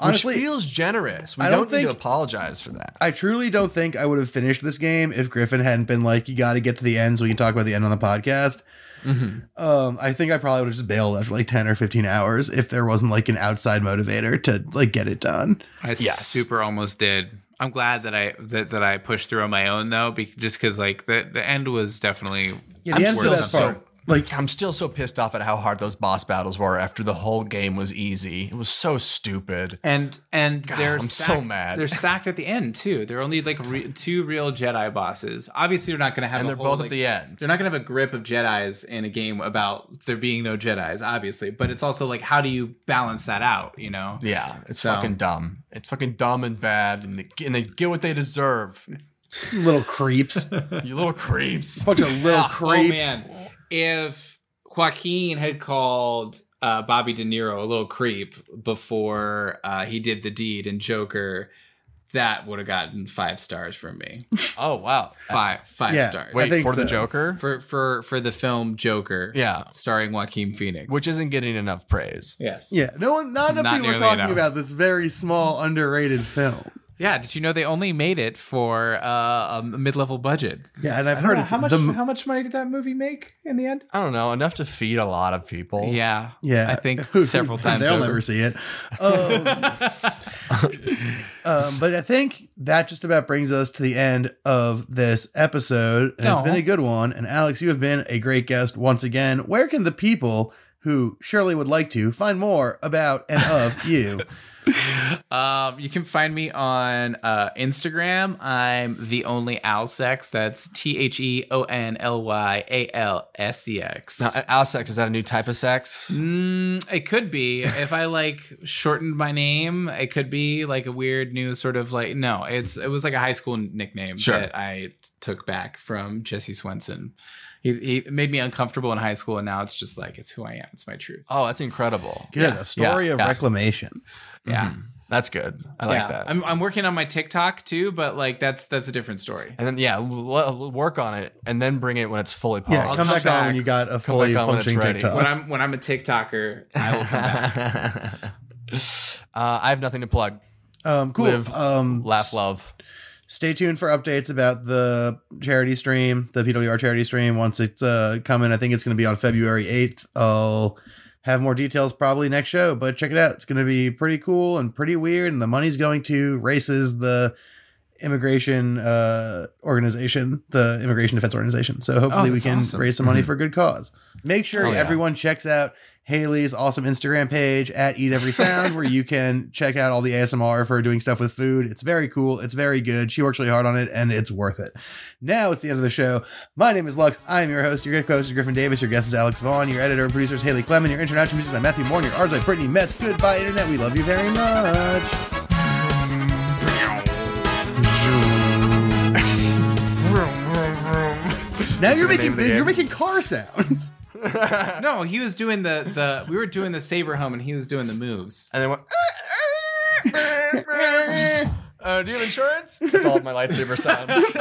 Speaker 2: honestly,
Speaker 3: Which feels generous. We
Speaker 2: I
Speaker 3: don't,
Speaker 2: don't
Speaker 3: need to
Speaker 2: think-
Speaker 3: apologize for that.
Speaker 2: I truly don't think I would have finished this game if Griffin hadn't been like, you got to get to the end so we can talk about the end on the podcast. Um, I think I probably would have just bailed after like 10 or 15 hours if there wasn't like an outside motivator to like get it done.
Speaker 4: I
Speaker 3: Yes.
Speaker 4: super almost did. I'm glad that I that, that I pushed through on my own though, be, just because like the the end was definitely
Speaker 2: Yeah, the
Speaker 3: I'm
Speaker 2: end's the
Speaker 3: still
Speaker 2: best
Speaker 3: so-
Speaker 2: part. Like,
Speaker 3: I'm still so pissed off at how hard those boss battles were after the whole game was easy. It was so stupid.
Speaker 4: and and they're
Speaker 3: I'm so
Speaker 4: stacked,
Speaker 3: mad.
Speaker 4: They're stacked at the end too. They're only like re- two real Jedi bosses. Obviously, they're not going to have.
Speaker 3: And
Speaker 4: a
Speaker 3: they're
Speaker 4: whole,
Speaker 3: both
Speaker 4: like-
Speaker 3: at the end.
Speaker 4: They're not going to have a grip of Jedi's in a game about there being no Jedi's, obviously. But it's also like, how do you balance that out? You know?
Speaker 3: Yeah, it's
Speaker 4: So-
Speaker 3: fucking dumb. It's fucking dumb and bad, and they, and they get what they deserve.
Speaker 2: little creeps.
Speaker 3: You little creeps.
Speaker 2: bunch of little
Speaker 4: Oh
Speaker 2: creeps.
Speaker 4: man, if Joaquin had called uh, Bobby De Niro a little creep before uh, he did the deed in Joker, that would have gotten five stars from me.
Speaker 3: Oh wow.
Speaker 4: Five five
Speaker 2: Yeah.
Speaker 4: stars.
Speaker 3: Wait
Speaker 2: think
Speaker 3: for the. Joker,
Speaker 4: for for for the film Joker,
Speaker 3: Yeah.
Speaker 4: starring Joaquin Phoenix,
Speaker 3: which isn't getting enough praise.
Speaker 4: yes,
Speaker 2: Yeah, no one, not enough
Speaker 4: Not
Speaker 2: people are talking
Speaker 4: enough.
Speaker 2: about this very small, underrated film.
Speaker 4: Yeah. Did you know they only made it for uh, a mid-level budget?
Speaker 2: Yeah, and I've heard
Speaker 4: know,
Speaker 2: it's
Speaker 4: how much
Speaker 2: the
Speaker 4: how much money did that movie make in the end?
Speaker 3: I don't know enough to feed a lot of people.
Speaker 4: Yeah,
Speaker 2: yeah.
Speaker 4: I think several times.
Speaker 2: They'll
Speaker 4: over.
Speaker 2: never see it. Um, um, but I think that just about brings us to the end of this episode, and it's
Speaker 4: Aw.
Speaker 2: been a good one. And Alex, you have been a great guest once again. Where can the people who surely would like to find more about and of you?
Speaker 4: Um, you can find me on uh, Instagram. I'm the only Alsex. That's T H E O N L Y A L S E X.
Speaker 3: Now, Alsex is that a new type of sex?
Speaker 4: Mm, it could be if I like shortened my name. It could be like a weird new sort of like no. It's it was like a high school nickname
Speaker 3: Sure.
Speaker 4: that I t- took back from Jesse Swenson. He, he made me uncomfortable in high school, and now it's just like it's who I am. It's my truth.
Speaker 3: Oh, that's incredible.
Speaker 2: Good,
Speaker 4: Yeah.
Speaker 2: a story
Speaker 3: Yeah,
Speaker 2: of
Speaker 3: yeah.
Speaker 2: reclamation.
Speaker 4: Yeah,
Speaker 3: That's good. I like
Speaker 4: yeah.
Speaker 3: that.
Speaker 4: I'm I'm working on my TikTok too, but like that's that's a different story.
Speaker 3: and then yeah, l- l- work on it, and then bring it when it's fully
Speaker 2: Yeah,
Speaker 3: polished.
Speaker 2: come
Speaker 4: come
Speaker 2: back, on when you got a fully
Speaker 3: back on when
Speaker 2: functioning
Speaker 3: ready.
Speaker 2: TikTok.
Speaker 4: when I'm when I'm a TikToker, I will come back.
Speaker 3: uh, I have nothing to plug.
Speaker 2: Um, cool.
Speaker 3: Live,
Speaker 2: um,
Speaker 3: Laugh, love.
Speaker 2: stay tuned for updates about the charity stream, the PWR charity stream. Once it's uh, coming, I think it's going to be on February 8th. I'll have more details probably next show, but check it out. It's going to be pretty cool and pretty weird. And the money's going to RAICES, the immigration uh, organization, the immigration defense organization. So hopefully
Speaker 4: Oh,
Speaker 2: we can
Speaker 4: awesome.
Speaker 2: raise some money for a good cause. Make sure
Speaker 3: Oh, yeah.
Speaker 2: everyone checks out Haley's awesome Instagram page at Eat Every Sound, where you can check out all the ASMR of her doing stuff with food. It's very cool. It's very good. She works really hard on it, and it's worth it. Now it's the end of the show. My name is Lux. I am your host. Your co-host is Griffin Davis. Your guest is Alex Vaughn. Your editor and producer is Haley Clement. Your international music is Matthew Moore. And your art is by Brittany Metz. Goodbye, Internet. We love you very much. Now you're making you're making car sounds.
Speaker 4: no, he was doing the the we were doing the saber home, and he was doing the moves.
Speaker 3: And then went. uh, do you have insurance? That's all of my lightsaber sounds.